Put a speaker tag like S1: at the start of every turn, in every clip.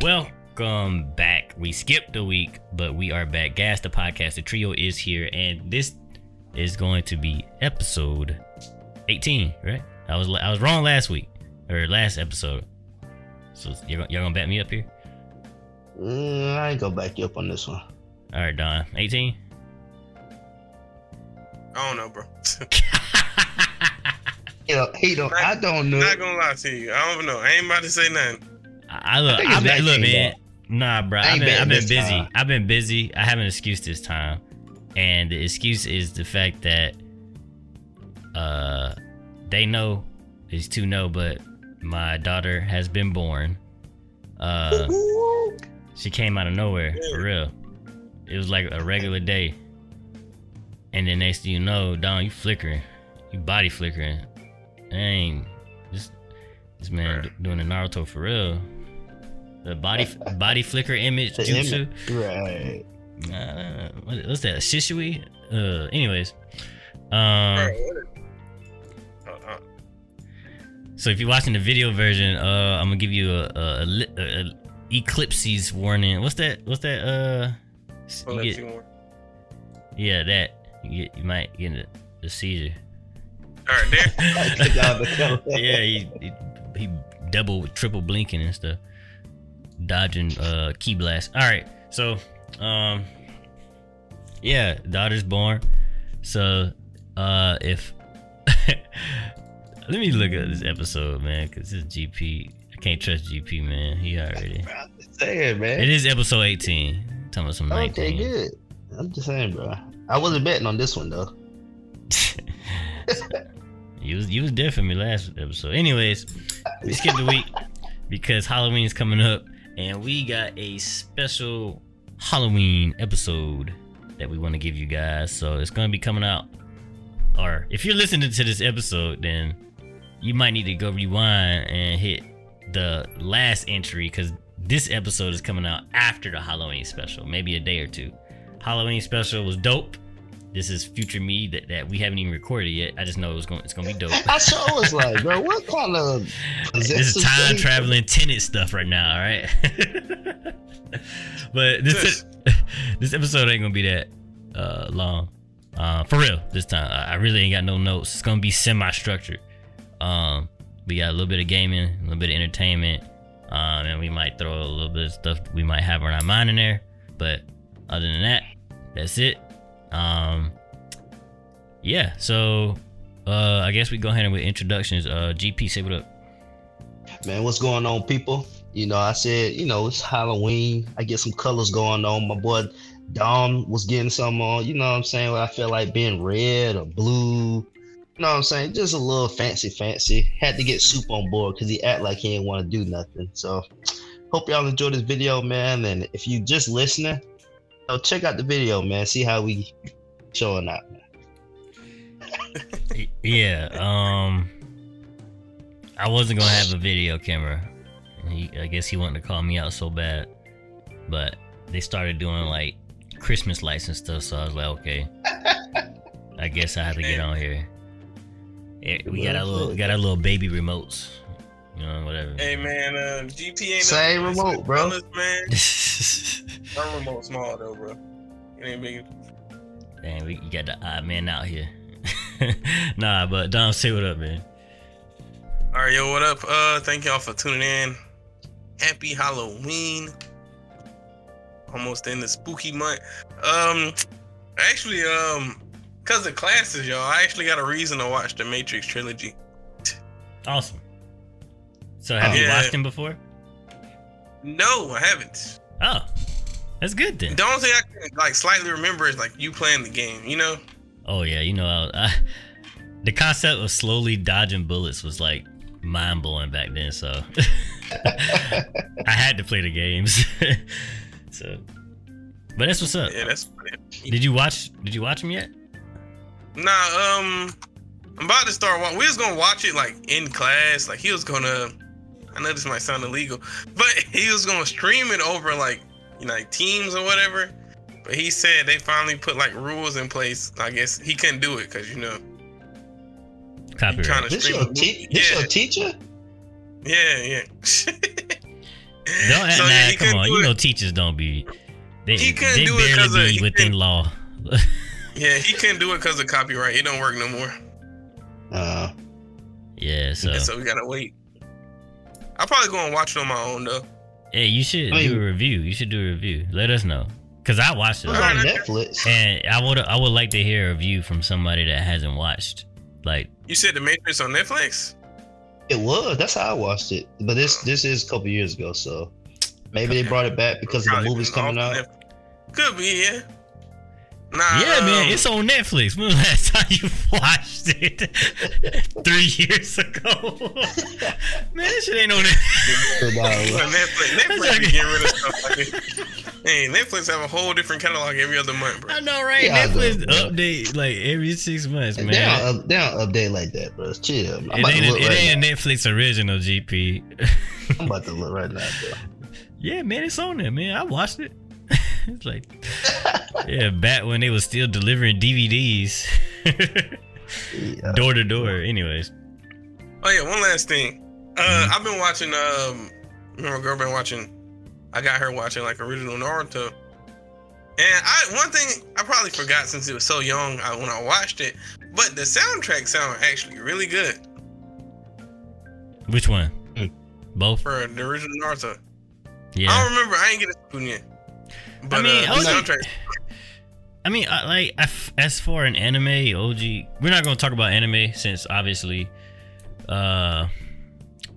S1: Welcome back. We skipped a week, but we are back. Gas the podcast. The trio is here, and this is going to be episode 18. Right? I was I was wrong last week or last episode. So you're, you're gonna back me up here?
S2: Mm, I ain't gonna back you up on this one.
S1: All right, Don. 18.
S3: I don't know, bro.
S2: You know, he don't. I don't know.
S3: Not gonna lie to you. I don't know. I ain't about to say nothing.
S1: I, I look.
S2: I think
S1: I
S2: it's
S1: been, look,
S2: 19,
S1: man. Nah, bro.
S2: I
S1: I've been, I've been busy.
S2: time.
S1: I've been busy. I have an excuse this time, and the excuse is the fact that uh they know is to know, but my daughter has been born. Uh, she came out of nowhere for real. It was like a regular day, and then next thing you know, Don, you flickering, you body flickering. Dang, this this man
S3: Bruh.
S1: doing the Naruto for real. The body body flicker image
S2: The
S1: jutsu.
S2: image. Right.
S1: Uh, what, what's that? Shisui? Uh, anyways. Um,
S3: Bro, what is- Uh, uh,
S1: so if you're watching the video version, uh, I'm gonna give you a, a, a, a, a eclipses warning. What's that? What's that? Uh, s-
S3: well,
S1: you get-
S3: more.
S1: yeah, that you, get, you might get a, a seizure.
S3: All right, there.
S2: I took out the color.
S1: yeah, he, he he double triple blinking and stuff, dodging uh ki blast. All right, so um, yeah, daughter's born. So uh, if let me look at this episode, man, because this is GP. I can't trust GP, man. He already.
S2: I'm just saying, man.
S1: It is episode 18. Talking about some 19.
S2: Okay, good. I'm just saying, bro. I wasn't betting on this one though.
S1: you was you was there for me last episode. Anyways, we skipped a week because Halloween's coming up, and we got a special Halloween episode that we want to give you guys. So it's gonna be coming out. Or if you're listening to this episode, then you might need to go rewind and hit the last entry because this episode is coming out after the Halloween special, maybe a day or two. Halloween special was dope. This is future me that, that we haven't even recorded yet. I just know it was going it's gonna be dope.
S2: I sure was like, bro, what kind of
S1: this is time
S2: thing?
S1: traveling tenant stuff right now, all right? but this this episode ain't gonna be that uh, long. Uh, for real, this time I I really ain't got no notes. It's gonna be semi-structured. Um, we got a little bit of gaming, a little bit of entertainment, um, and we might throw a little bit of stuff we might have on our mind in there. But other than that, that's it. Um, yeah. So uh, I guess we go ahead and with introductions. Uh, GP, say what up.
S2: Man, what's going on, people? You know, I said, you know, it's Halloween. I get some colors going on. My boy Dom was getting some on. You know what I'm saying? I feel like being red or blue. You know what I'm saying? Just a little fancy, fancy. Had to get Soup on board because he act like he didn't want to do nothing. So, hope y'all enjoy this video, man. And if you just listening, know, check out the video, man. See how we showing
S1: up. Yeah um i wasn't gonna have a video camera. He, i guess he wanted to call me out so bad but they started doing like christmas lights and stuff so i was like okay. I guess i have to get on here. We got our little we got our little baby remotes you know whatever
S3: Hey man, uh, GP ain't
S2: Same
S3: no-
S2: remote, bro.
S3: Fellas, man. Our remote small though, bro. It ain't big.
S1: Dang, we got the odd man out here nah but Dom say what up man
S3: All right, yo, what up? Uh, thank y'all for tuning in. Happy Halloween. Almost in the spooky month. Um, actually, um, cause of classes, y'all, I actually got a reason to watch the Matrix trilogy.
S1: awesome so have you
S3: Yeah.
S1: watched him before
S3: No, I haven't.
S1: oh that's good then
S3: The only thing I can like slightly remember is like you playing the game, you know?
S1: Oh yeah, you know, I, I, the concept of slowly dodging bullets was like mind blowing back then. So I had to play the games. so, but that's what's up.
S3: Yeah, that's.
S1: Did you watch? Did you watch them yet?
S3: Nah, um, I'm about to start. wa- We was gonna watch it like in class. Like he was gonna. I know this might sound illegal, but he was gonna stream it over like you know like Teams or whatever. But he said they finally put like rules in place. I guess he couldn't do it because you know
S1: Copyright.
S3: trying to
S2: This your, te- this
S3: yeah,
S2: your teacher?
S3: yeah, yeah.
S1: Don't
S3: So,
S1: nah,
S3: yeah,
S1: come on.
S3: do
S1: You
S3: it.
S1: know teachers don't be. They,
S3: He couldn't
S1: they
S3: do it 'cause
S1: barely
S3: of-
S1: be within law.
S3: Yeah, he couldn't do it because of copyright. It don't work no more.
S2: Uh,
S1: yeah, so
S3: So we gotta wait. I'll probably go and watch it on my own though.
S1: hey, you should
S2: I
S1: do a review. You should do a review. Let us know, cause I watched it,
S2: it on Netflix.
S1: and I would I would like to hear a review from somebody that hasn't watched. Like,
S3: You said The Matrix on Netflix?
S2: It was. That's how I watched it. But this oh. this is a couple years ago, so maybe they brought it back because of the movies coming out.
S3: Netflix. Could be, yeah. Nah,
S1: yeah, man, it's on Netflix. When was the last time you watched it? Three years ago. man, this shit ain't on Netflix.
S2: So,
S3: Well,
S2: uh,
S3: Netflix, Netflix be getting rid of stuff like. Hey, Netflix have a whole different catalog every other month, bro.
S1: I know, right?
S2: Yeah, I know,
S1: Netflix update like every six months, man.
S2: they don't, up- they don't update like that, bro. Chill. I'm
S1: it ain't, a, it
S2: right
S1: ain't a Netflix original, GP.
S2: I'm about to look right now, bro.
S1: yeah, man, it's on there, man. I watched it. it's like, yeah, back when they was still delivering DVDs
S2: Yeah.
S1: door to door. Anyways,
S3: Oh yeah, one last thing. Uh,
S1: Mhm.
S3: I've been watching. Um, remember, girl been watching. I got her watching like original Naruto. And I one thing I probably forgot since it was so young I, when I watched it, but the soundtrack sound actually really good
S1: which one?
S2: Mm.
S1: Both.
S3: for the original Naruto. Yeah. I
S1: Yeah.
S3: don't remember. I ain't get a spoon yet. But
S1: mean,
S3: uh,
S1: I
S3: soundtrack.
S1: I mean, I, like I f- as for an anime OG, we're not gonna talk about anime since obviously, uh,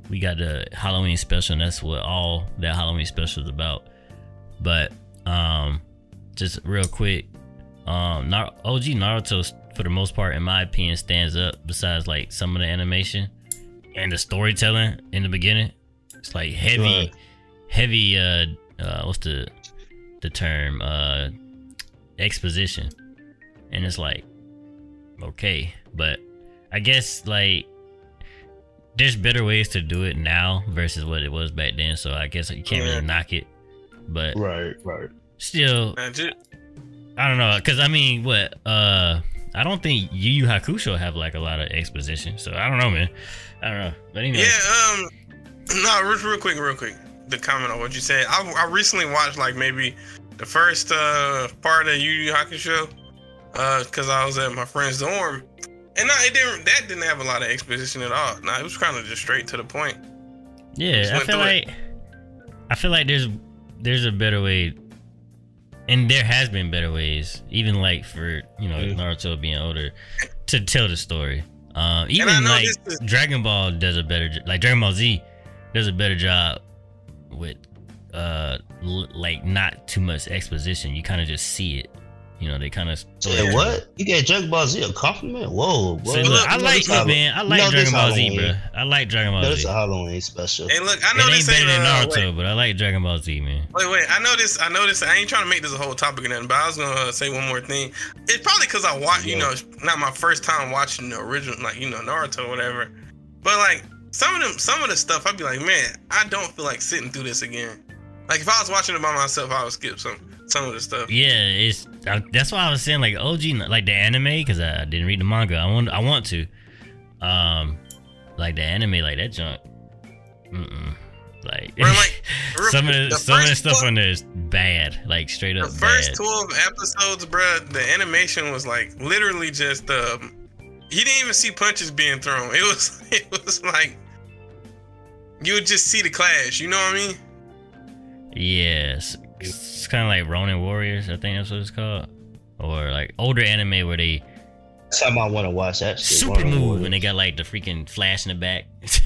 S1: we got the Halloween special, and that's what all that Halloween special is about. But um, just real quick, um, Nar- OG Naruto, for the most part, in my opinion, stands up. Besides like some of the animation and the storytelling in the beginning, it's like heavy,
S2: Right.
S1: heavy. Uh, uh, what's the the term? Uh exposition and it's like okay but i guess like there's better ways to do it now versus what it was back then so i guess you can't
S3: Yeah.
S1: really knock it but
S2: Right, right.
S1: still i don't know because i mean what uh i don't think yu yu hakusho have like a lot of exposition so i don't know man i don't know but anyway
S3: Yeah, um, no, real, real quick, real quick. The comment on what you said. I, I recently watched like maybe the first uh part of Yu Yu Hakusho, uh, because I was at my friend's dorm, and no, it didn't. That didn't have a lot of exposition at all. No, it was kind of just straight to the point.
S1: Yeah, I feel
S3: through it.
S1: like I feel like there's there's a better way, and there has been better ways, even like for you know
S2: Yeah.
S1: Naruto being older, to tell the story. Um, even like
S3: is-
S1: Dragon Ball does a better, like Dragon Ball Z does a better job with uh l- like not too much exposition. You kind of just see it. You know, they kind of
S2: Say what? You gave Dragon Ball Z a compliment? Whoa, whoa.
S1: So look,
S3: look,
S1: I like
S3: this
S1: look,
S2: Hall-
S1: man. I like
S2: know
S1: Dragon Ball Z, bro. I like Dragon Ball Z.
S2: That's a Halloween special.
S3: Hey, look, I know
S1: It
S3: this
S1: ain't better
S3: ain't
S1: than
S3: uh,
S1: Naruto,
S3: wait,
S1: but I like Dragon Ball Z, man.
S3: wait, wait. I know this. I know this. I ain't trying to make this a whole topic or nothing, but I was gonna uh, say one more thing. It's probably because I watched, you know, it's not my first time watching the original, like you know, Naruto or whatever. But like some of them, some of the stuff, I'd be like, man, I don't feel like sitting through this again. Like if I was watching it by myself, I would skip some some of the stuff.
S1: Yeah, it's I, that's why I was saying like OG, like the anime, because I didn't read the manga. I want, I want to, um, like the anime, like that junk. Mm-mm. Like,
S3: Bro, like,
S1: some of the,
S3: the
S1: some of the stuff
S3: one-
S1: on there is bad, like straight up.
S3: The first
S1: bad.
S3: twelve episodes, bruh, the animation was like literally just um, you didn't even see punches being thrown. It was it was like you would just see the clash. You know what I mean?
S1: Yes, it's kind of like Ronin Warriors. I think that's what it's called, or like older anime where they
S2: Something I want to watch actually.
S1: super
S2: One
S1: move
S2: Warriors.
S1: and they got like the freaking flash in the back.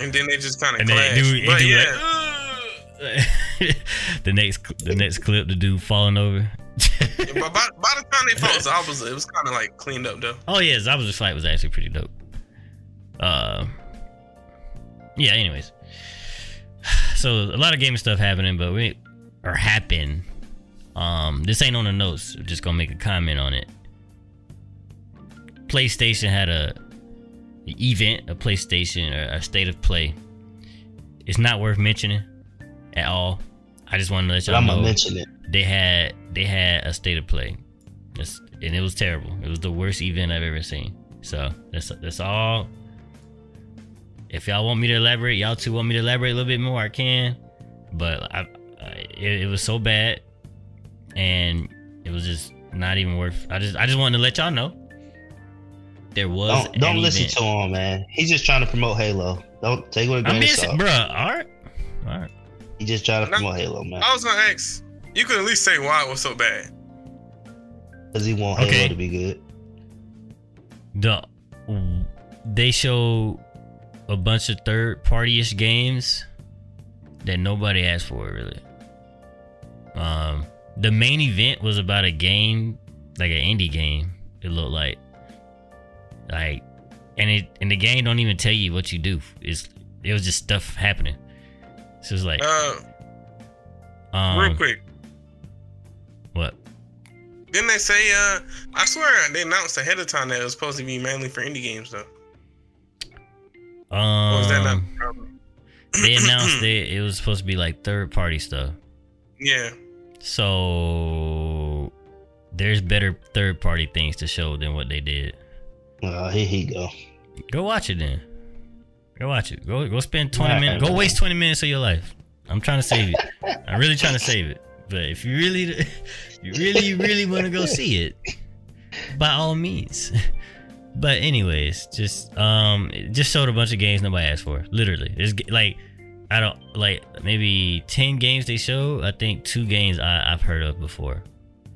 S3: And then they just kind of clash.
S1: they do,
S3: but
S1: do
S3: yeah,
S1: like, the next the next clip, the dude falling over.
S3: but by, by the time they fought, so I was it was kind of like cleaned up though.
S1: oh yeah, Zabuza's fight was actually pretty dope. Uh, yeah. Anyways, so a lot of gaming stuff happening, but we or happen. Um, this ain't on the notes. I'm Just gonna make a comment on it. PlayStation had a event, a PlayStation or a state of play. It's not worth mentioning at all. I just want to let y'all
S2: I'm
S1: know
S2: gonna mention it.
S1: they had they had a state of play, It's- and it was terrible. It was the worst event I've ever seen. So that's that's all. If y'all want me to elaborate, y'all two want me to elaborate a little bit more, I can. but I, I it, it was so bad, and it was just not even worth. I just I just wanted to let y'all know there was.
S2: Don't, don't listen
S1: event.
S2: to him, man. He's just trying to promote Halo. Don't take it with a
S1: I'm
S2: grain of
S1: busy, bruh. All right, all right.
S2: He's just trying to
S3: No.
S2: promote Halo, man.
S3: I was gonna ask. You could at least say why it was so bad.
S2: Because he want
S1: Okay.
S2: Halo to be good.
S1: the they show a bunch of third party ish games that nobody asked for really. Um the main event was about a game like an indie game, it looked like. Like and it and the game don't even tell you what you do. It's it was just stuff happening. So it's like
S3: Uh,
S1: um
S3: real quick,
S1: what?
S3: didn't they say? Uh, I swear they announced ahead of time that it was supposed to be mainly for indie games, though. Or was that not?
S1: Um
S3: problem?
S1: they announced it. it was supposed to be like third party stuff.
S3: Yeah.
S1: So there's better third party things to show than what they did.
S2: Uh, here he go.
S1: Go watch it then. Go watch it. Go go spend 20
S2: Right.
S1: minutes. Go waste 20 minutes of your life. I'm trying to save it. I'm really trying to save it. But if you really you really really want to go see it, by all means. But anyways, just um just showed a bunch of games nobody asked for. Literally. G- like I don't like maybe 10 games they showed. I think two games I, I've heard of before.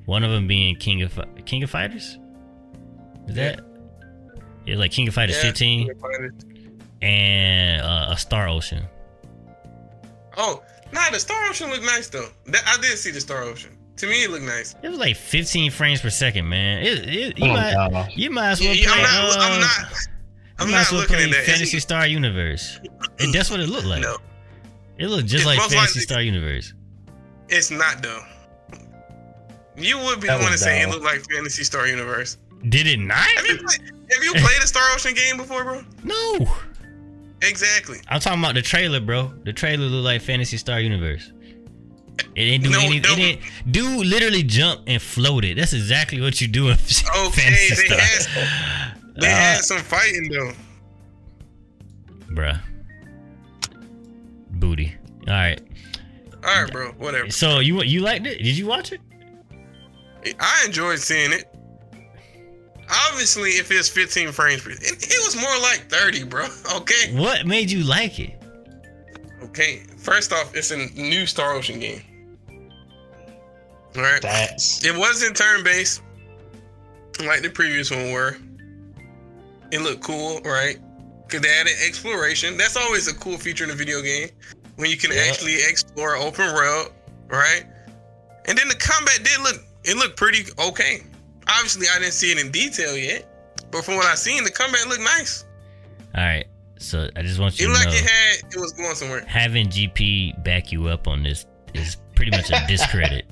S1: One of them being King of King of Fighters. Is
S3: Yeah.
S1: that? Yeah, like King of Fighters
S3: Yeah.
S1: 15 and uh, a Star Ocean.
S3: Oh, nah, the Star Ocean looked nice though. That, I did see the Star Ocean. To me, it looked nice.
S1: It was like 15 frames per second, man. It, it, you,
S2: Come on,
S1: might,
S2: y'all.
S1: you might as well
S3: yeah,
S1: play.
S3: I'm not.
S1: uh,
S3: I'm not. I'm
S1: might as
S3: not
S1: well
S3: looking
S1: play
S3: at that.
S1: Phantasy
S3: It's-
S1: Star Universe. And that's what it looked like.
S3: No,
S1: It looked just
S3: It's
S1: like Phantasy
S3: likely-
S1: Star Universe.
S3: it's not though. You would be
S2: That
S3: the one to say it looked like Phantasy Star Universe.
S1: Did it not?
S3: Have you played, have you played a Star Ocean game before, bro?
S1: No.
S3: Exactly.
S1: I'm talking about the trailer, bro. The trailer looked like Phantasy Star Universe. It didn't do
S3: No,
S1: anything.
S3: no.
S1: It didn't, dude literally jumped and floated. That's exactly what you do in
S3: Okay,
S1: Phantasy
S3: they
S1: Star.
S3: had- They
S1: Uh,
S3: had some fighting though.
S1: bruh. Booty. All right.
S3: All right, bro. Whatever.
S1: So you you liked it? Did you watch it?
S3: I enjoyed seeing it. Obviously, if it's 15 frames per, it, it was more like 30, bro. Okay.
S1: What made you like it?
S3: Okay. First off, it's a new Star Ocean game. All right.
S2: Facts.
S3: It wasn't turn based like the previous one were. It looked cool, right? Because they added exploration. That's always a cool feature in a video game when you can
S2: Yeah.
S3: actually explore open world, right? And then the combat did look it looked pretty okay. Obviously, I didn't see it in detail yet, but from what I seen, the combat looked nice.
S1: All right. So I just want
S3: It
S1: you to know
S3: like it had it was going somewhere.
S1: having GP back you up on this is pretty much a discredit.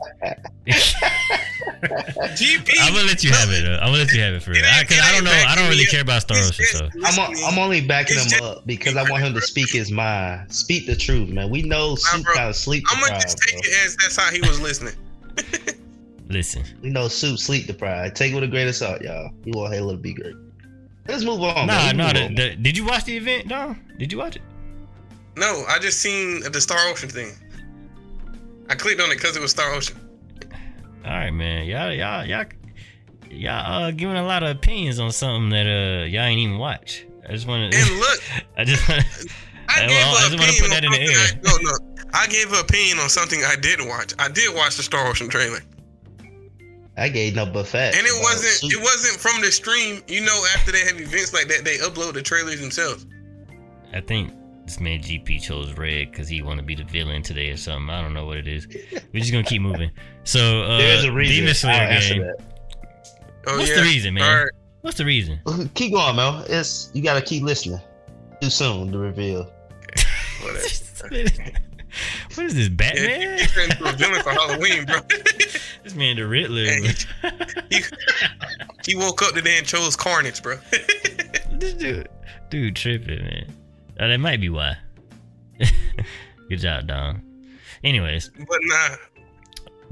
S3: GP.
S1: I'm gonna let you have it. I'm gonna let you have it for real.
S3: It
S1: Because
S3: it
S1: I, don't know. I don't really care about Star
S3: It's
S1: Ocean
S3: just.
S2: I'm,
S3: listening.
S2: I'm only backing him up because I want him to speak his mind. Speak the truth, man. We know Soup
S3: bro.
S2: kind of sleep
S3: I'm gonna just take
S2: bro.
S3: it as that's how he was listening.
S1: Listen,
S2: We know Soup sleep deprived. Take it with a grain of salt, y'all. You want Halo to be great. Let's move on.
S1: nah,
S2: man. We
S1: nah. The, the, did you watch the event? No. Did you watch it?
S3: No, I just seen the Star Ocean thing. I clicked on it because it was Star Ocean.
S1: All right, man. Y'all, y'all, y'all, y'all uh, giving a lot of opinions on something that uh y'all ain't even watch. I just want to.
S3: And look,
S1: I just want.
S3: I
S1: Hey,
S3: gave
S1: well, I
S3: an
S1: just wanna
S3: opinion
S1: put that in the
S3: something I, no, no. I gave an opinion on something I did watch. I did watch the Star Ocean trailer,
S2: I gave no buffet.
S3: and it wasn't.
S2: Soup.
S3: It wasn't from the stream. You know, after they have events like that, they upload the trailers themselves.
S1: I think this man GP chose red because he want to be the villain today or something. I don't know what it is. We're just gonna keep moving. So uh,
S2: There's a reason.
S1: Demon Slayer game.
S3: Oh
S1: What's
S3: yeah.
S1: the reason, man?
S3: All right.
S1: What's the reason?
S2: Keep going, man. It's you gotta keep listening. Too soon to reveal.
S3: Whatever.
S1: what is this,
S3: Yeah,
S1: Batman?
S3: he turned into a villain for Halloween, bro.
S1: this man, the Riddler.
S3: Hey. he, he woke up today and chose Carnage, bro.
S1: this dude, dude, tripping, man. Uh, that might be why. Good job, Dom. Anyways,
S3: but nah,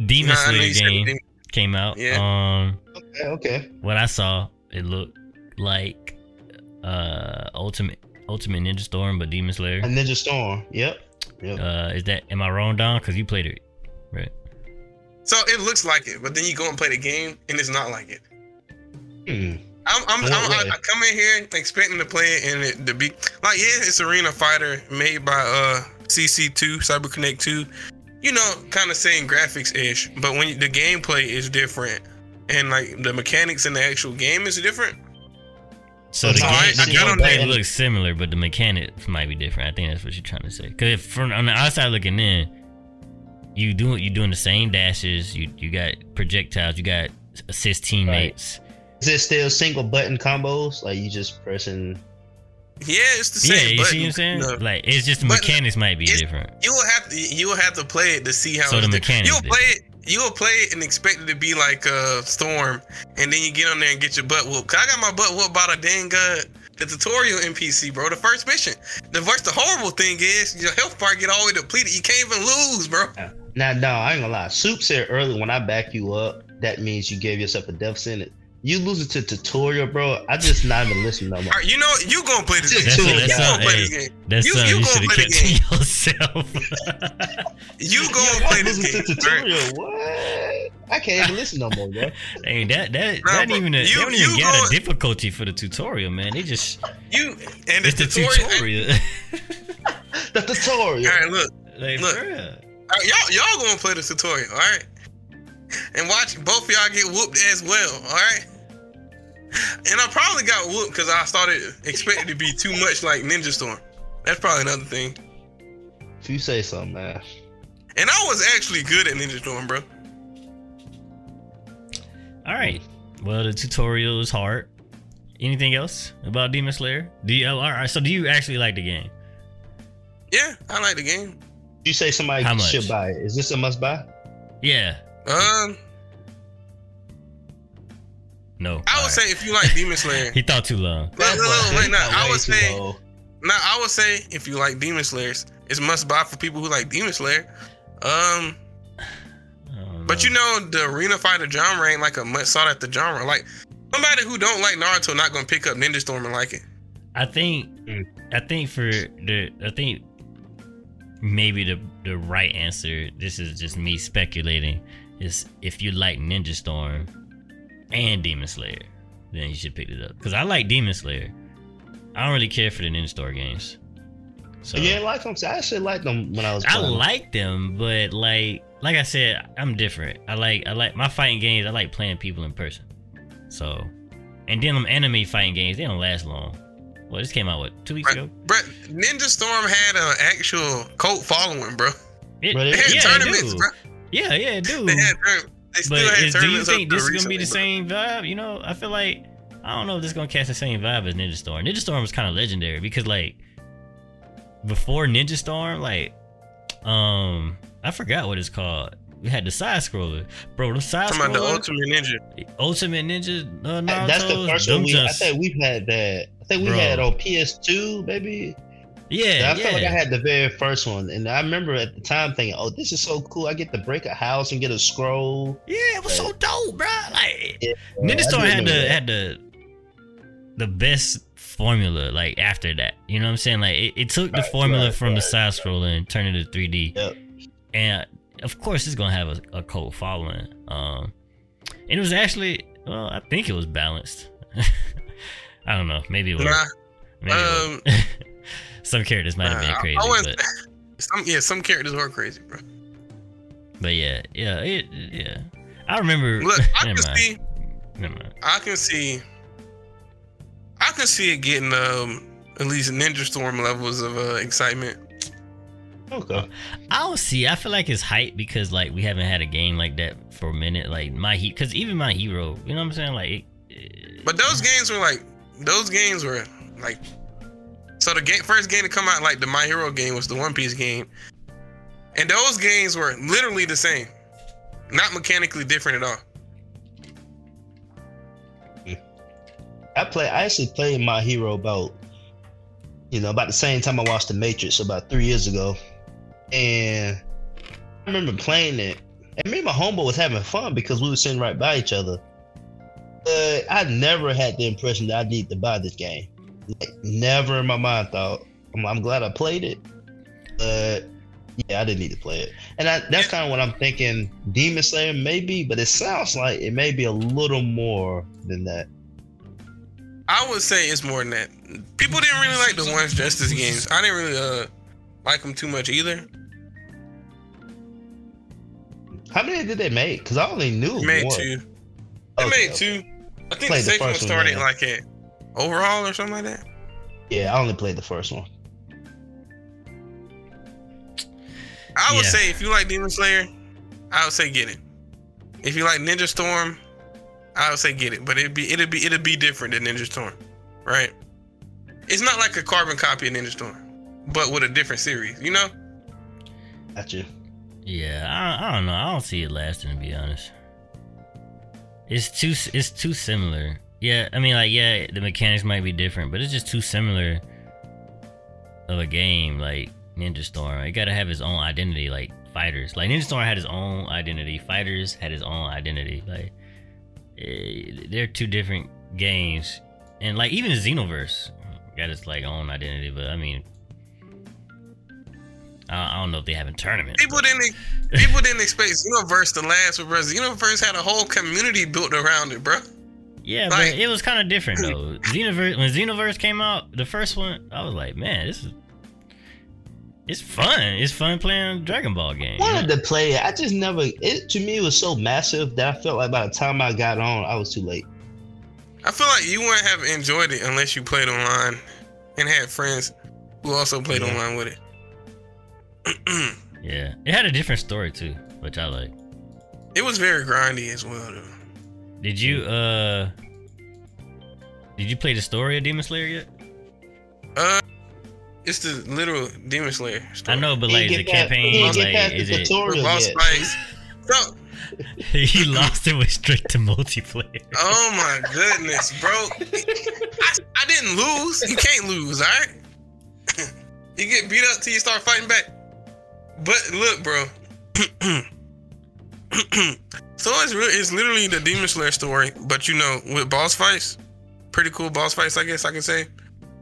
S1: Demon
S3: nah,
S1: Slayer game
S3: it.
S1: came out.
S3: Yeah.
S1: Um,
S2: Okay, okay.
S1: what I saw, it looked like uh Ultimate Ultimate Ninja Storm, but Demon Slayer.
S2: A Ninja Storm. Yep. Yep.
S1: Uh, is that am I wrong, Don? Because you played it, right?
S3: So it looks like it, but then you go and play the game, and it's not like it.
S2: Hmm.
S3: I'm, I'm, I'm, I. I come in here expecting to play it and it to be like, yeah, it's Arena Fighter made by uh CC2, CyberConnect 2. You know, kind of same graphics ish, but when you, the gameplay is different and like the mechanics in the actual game is different.
S1: So the
S2: So
S1: game, the
S2: I got
S1: gameplay looks similar, but the mechanics might be different. I think that's what you're trying to say. Because from on the outside looking in, you do you doing the same dashes. You you got projectiles. You got assist teammates.
S2: Is it still single button combos? Like you just pressing?
S3: Yeah, it's the same.
S1: Yeah, you
S3: button.
S1: see what I'm saying?
S3: No.
S1: Like it's just the
S3: But
S1: mechanics might be different.
S3: You will have to you will have to play it to see how
S1: So
S3: it's
S1: the mechanics
S3: You'll play it. You'll play it and expect it to be like a storm, and then you get on there and get your butt whooped. 'Cause I got my butt whooped by the dang uh, the tutorial NPC, bro. The first mission. The worst, the horrible thing is your health bar get all the way depleted. You can't even lose, bro.
S2: Now, no, I ain't gonna lie. Soup said earlier when I back you up, that means you gave yourself a death sentence. You lose it to tutorial, bro. I just not even listen no more.
S3: All right, you know you gonna play this
S2: That's-
S3: game.
S2: that's
S3: you gonna play this game.
S1: That's
S3: You- you
S1: you,
S3: gonna play
S1: kept
S3: the
S1: to yourself.
S3: You
S2: Yeah,
S3: gonna
S2: why
S3: play this game.
S2: to
S3: right?
S2: tutorial? What? I can't even listen no more, bro.
S1: hey, that that
S3: Nah,
S1: that
S3: bro,
S1: even a, they
S3: you-
S1: don't even
S3: you
S1: got
S3: going-
S1: a difficulty for the tutorial, man. They just
S3: You and the
S1: it's the
S3: tutorial.
S1: tutorial.
S2: The tutorial.
S3: All right, look.
S1: like,
S3: Look.
S1: for real.
S3: Y'all y'all gonna play the tutorial, all right? And watch both of y'all get whooped as well, all right? And I probably got whooped because I started expecting to be too much like Ninja Storm. That's probably another thing.
S2: If you say something, man.
S3: And I was actually good at Ninja Storm, bro.
S1: All right. Well, the tutorial is hard. Anything else about Demon Slayer? Do you? oh, all right. So, do you actually like the game?
S3: Yeah, I like the game.
S2: You say somebody
S1: How much?
S2: should buy it. Is this a must buy?
S1: Yeah.
S3: Um,
S1: No.
S3: I would
S1: right.
S3: say if you like Demon Slayer,
S1: he thought too long.
S3: Look, look, look, wait, no, I would say,
S2: low.
S3: now I would say if you like Demon Slayers, it's must buy for people who like Demon Slayer. Um, But you know, the arena fighter genre ain't like a much sought after genre. Like somebody who don't like Naruto not gonna pick up Ninja Storm and like it.
S1: I think. I think for the I think maybe the the right answer, this is just me speculating, is if you like Ninja Storm and Demon Slayer, then you should pick it up. Cause I like Demon Slayer. I don't really care for the Ninja Storm games. So
S2: You didn't like them? I actually liked them when I was
S1: I
S2: playing.
S1: like them, but like like I said, I'm different. I like I like my fighting games. I like playing people in person. So, and then them anime fighting games, they don't last long. Well, this came out what two weeks ago?
S3: But Ninja Storm had an actual cult following, bro.
S1: It,
S2: But it-
S3: had
S1: yeah,
S3: tournaments, bro.
S1: Yeah, yeah, it do.
S3: They had tur- they still
S1: But
S3: had
S1: is, do you think this is gonna be the same vibe? You know, I feel like I don't know if this is gonna catch the same vibe as Ninja Storm. Ninja Storm was kind of legendary because like before Ninja Storm, like um, I forgot what it's called. We had the side scroller, bro. The side
S3: bro. Talking about the
S1: scroller,
S3: Ultimate Ninja.
S1: Ultimate Ninja, uh, Naruto's,
S2: That's the first one we. I think we've had that. I think we
S1: Bro.
S2: had on PS2, maybe.
S1: Yeah,
S2: I felt like I had the very first one, and I remember at the time thinking, "Oh, this is so cool! I get to break a house and get a scroll."
S1: Yeah, it was so dope, bro. Like
S2: Yeah,
S1: Ninja Storm had the
S2: that.
S1: had the the best formula. Like after that, you know what I'm saying? Like it, it took the formula
S2: right,
S1: from the side scroller and turned it to 3D.
S2: Yep.
S1: And of course, it's gonna have a, a cult following. Um, and it was actually, well, I think it was balanced. I don't know. Maybe it was.
S3: Nah,
S1: maybe it
S3: um,
S1: was. Some characters might have been
S3: I-
S1: crazy,
S3: I wouldn't-
S1: but,
S3: some yeah, some characters were crazy, bro.
S1: but yeah, yeah, it, yeah. I remember.
S3: Look, I can
S1: mind.
S3: see,
S1: Never mind.
S3: I can see, I can see it getting um at least Ninja Storm levels of uh, excitement.
S2: Okay.
S1: I don't see. I feel like it's hype because like we haven't had a game like that for a minute. Like my heat, because even my hero, you know what I'm saying? Like, it, it-
S3: But those games were like those games were like so the game first game to come out like the My Hero game was the One Piece game. And those games were literally the same. Not mechanically different at all.
S2: I play. I actually played my hero about, you know, about the same time I watched The Matrix about three years ago, and I remember playing it. And me and my homeboy was having fun because we were sitting right by each other. But I never had the impression that I need to buy this game. Never in my mind thought. I'm, I'm glad I played it, but Yeah, I didn't need to play it, and I, that's kind of what I'm thinking. Demon Slayer maybe, but it sounds like it may be a little more than that.
S3: I would say it's more than that. People didn't really like the One's Justice games. I didn't really uh like them too much either.
S2: How many did they make? Because I only knew
S3: They made
S2: one.
S3: two. They
S2: Okay,
S3: made
S2: okay.
S3: two. I think
S2: Played
S3: the
S2: the
S3: second one
S2: first one,
S3: started
S2: man.
S3: like at overhaul or something like that.
S2: Yeah, I only played the first one.
S3: I would
S1: Yeah.
S3: say if you like Demon Slayer, I would say get it. If you like Ninja Storm, I would say get it. But it'd be it'd be it'd be different than Ninja Storm, right? It's not like a carbon copy of Ninja Storm, but with a different series. You know?
S2: Got you.
S1: Yeah, I, I don't know. I don't see it lasting to be honest. It's too it's too similar. Yeah, I mean like yeah, the mechanics might be different, but it's just too similar of a game like Ninja Storm. It got to have its own identity like Fighters. Like Ninja Storm had its own identity. Fighters had its own identity. Like eh, they're two different games. And like even Xenoverse got its like own identity, but I mean I don't know if they have a tournament.
S3: People didn't people didn't expect Xenoverse to last, but bro, Xenoverse had a whole community built around it, bro.
S1: Yeah,
S3: Like-
S1: but it was kind of different though. Xenoverse when Xenoverse came out, the first one, I was like, man, this is it's fun. It's fun playing Dragon Ball game.
S2: Wanted to play it. I just never. It to me it was so massive that I felt like by the time I got on, I was too late.
S3: I feel like you wouldn't have enjoyed it unless you played online and had friends who also played
S2: Yeah.
S3: online with it.
S1: Yeah, it had a different story too, which I like.
S3: it was very grindy as well, though.
S1: Did you uh? Did you play the story of Demon Slayer yet?
S3: Uh, it's the literal Demon Slayer story.
S1: I know, but
S2: He
S1: like the
S2: get past- he
S1: campaign,
S2: didn't get
S1: like is it?
S2: tutorial
S3: With boss
S2: yet.
S3: fights. So,
S1: he lost it with straight to multiplayer.
S3: oh my goodness, bro! I, I didn't lose. You can't lose, all right? you get beat up till you start fighting back. But look, bro. so it's really, it's literally the Demon Slayer story, but you know, with boss fights, pretty cool boss fights, I guess I can say.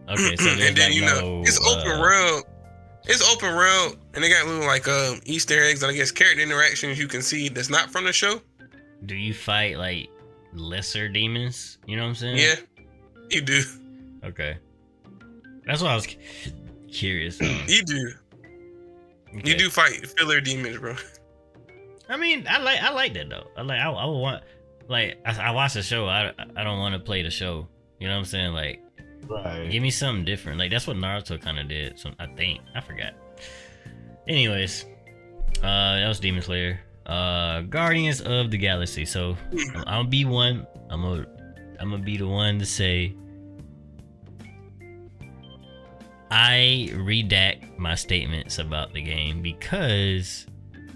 S1: Okay, so
S3: and then you
S1: no,
S3: know, it's open
S1: uh,
S3: world. It's open world, and they got little like um Easter eggs and I guess character interactions you can see that's not from the show.
S1: Do you fight like lesser demons? You know what I'm saying?
S3: Yeah, you do,
S1: Okay. That's what I was curious.
S3: you do, you do fight filler demons, bro.
S1: I mean, I like I like that though. I like I, I would want like I, I watch the show. I I don't want to play the show. You know what I'm saying? Like,
S2: Right.
S1: give me something different. Like that's what Naruto kind of did. So I think I forgot. Anyways, uh, that was Demon Slayer. Uh, Guardians of the Galaxy. So I'm, gonna be one. I'm gonna I'm gonna be the one to say. I redact my statements about the game because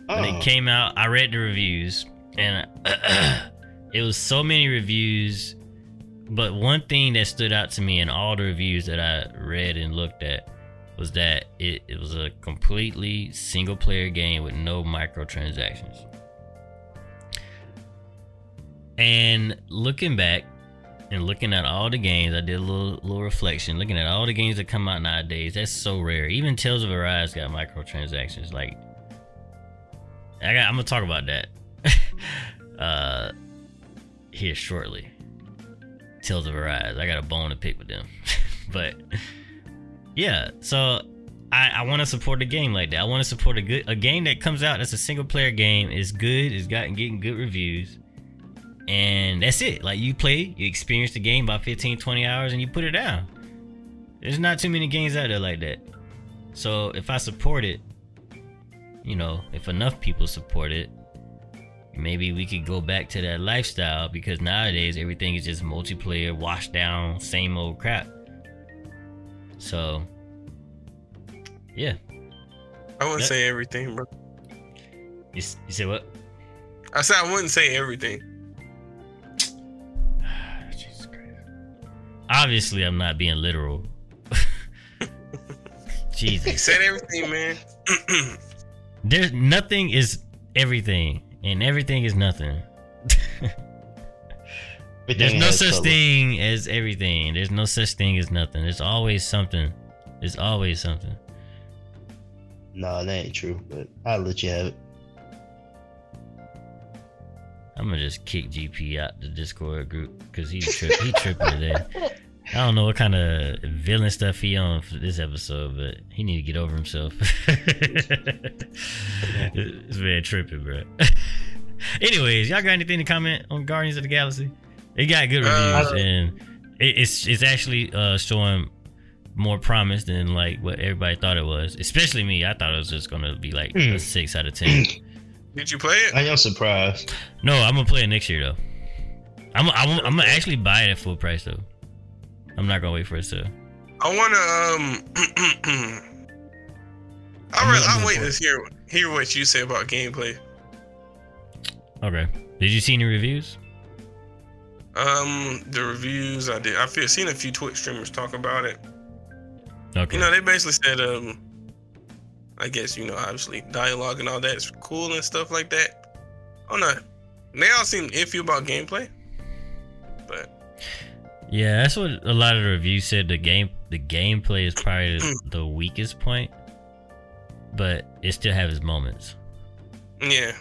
S1: when
S2: Oh.
S1: it came out, I read the reviews, and it was so many reviews. But one thing that stood out to me in all the reviews that I read and looked at was that it, it was a completely single player game with no microtransactions. And looking back and looking at all the games, I did a little little reflection. Looking at all the games that come out nowadays, that's so rare. Even Tales of Arise got microtransactions. Like I I'm gonna talk about that uh, here shortly. Tales of Arise. I got a bone to pick with them, but yeah. So I, I want to support a game like that. I want to support a good a game that comes out that's a single player game. is good. Is gotten getting good reviews, and that's it. Like you play, you experience the game about 15, 20 hours, and you put it down. There's not too many games out there like that. So if I support it, you know, if enough people support it, maybe we could go back to that lifestyle because nowadays everything is just multiplayer, washed down, same old crap. So, yeah.
S3: I wouldn't say everything, bro.
S1: You, you said what?
S3: I said I wouldn't say everything.
S1: Jesus Christ. Obviously, I'm not being literal. Jesus.
S3: He said everything, man.
S1: There's nothing is everything, and everything is nothing. There's no such
S2: color.
S1: thing as everything. There's no such thing as nothing. There's always something. There's always something.
S2: No, that ain't true. But I'll let you have it.
S1: I'm gonna just kick GP out the Discord group because he tri- he tripping today. I don't know what kind of villain stuff he on for this episode, but he need to get over himself. it's very tripping, bro. Anyways, y'all got anything to comment on Guardians of the Galaxy? It got good
S3: Uh,
S1: reviews and it, it's it's actually uh, showing more promise than like what everybody thought it was. Especially me, I thought it was just gonna be like a
S2: Hmm.
S1: six out of ten.
S3: Did you play it?
S2: I am surprised.
S1: No, I'm gonna play it next year though. I'm I'm, I'm gonna actually buy it at full price though. I'm not gonna wait for it to.
S3: I wanna um.
S2: I'm not
S3: I'm waiting to hear hear what you say about gameplay.
S1: Okay. Did you see any reviews?
S3: Um, the reviews I did, I've seen a few Twitch streamers talk about it.
S1: Okay.
S3: You know, they basically said, um, I guess you know, obviously dialogue and all that is cool and stuff like that. Oh no, they all seem iffy about gameplay. But
S1: yeah, that's what a lot of the reviews said. The game, the gameplay is probably the, mm. the weakest point, but it still has its moments.
S3: yeah,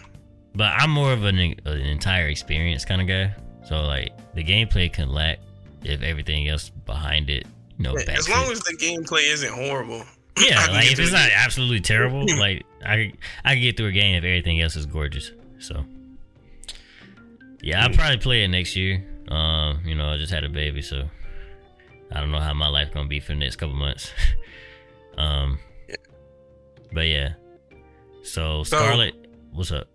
S1: But I'm more of an, an entire experience kind of guy. So like the gameplay can lack if everything else behind it, you know,
S3: as long
S1: it.
S3: as the gameplay isn't horrible.
S1: Yeah, like if it's
S3: it.
S1: not absolutely terrible, like I I can get through a game if everything else is gorgeous. So yeah, I'll mm. probably play it next year. Um, you know, I just had a baby, so I don't know how my life gonna be for the next couple months. um,
S3: Yeah.
S1: but yeah. So
S3: So-
S1: Scarlet, what's up?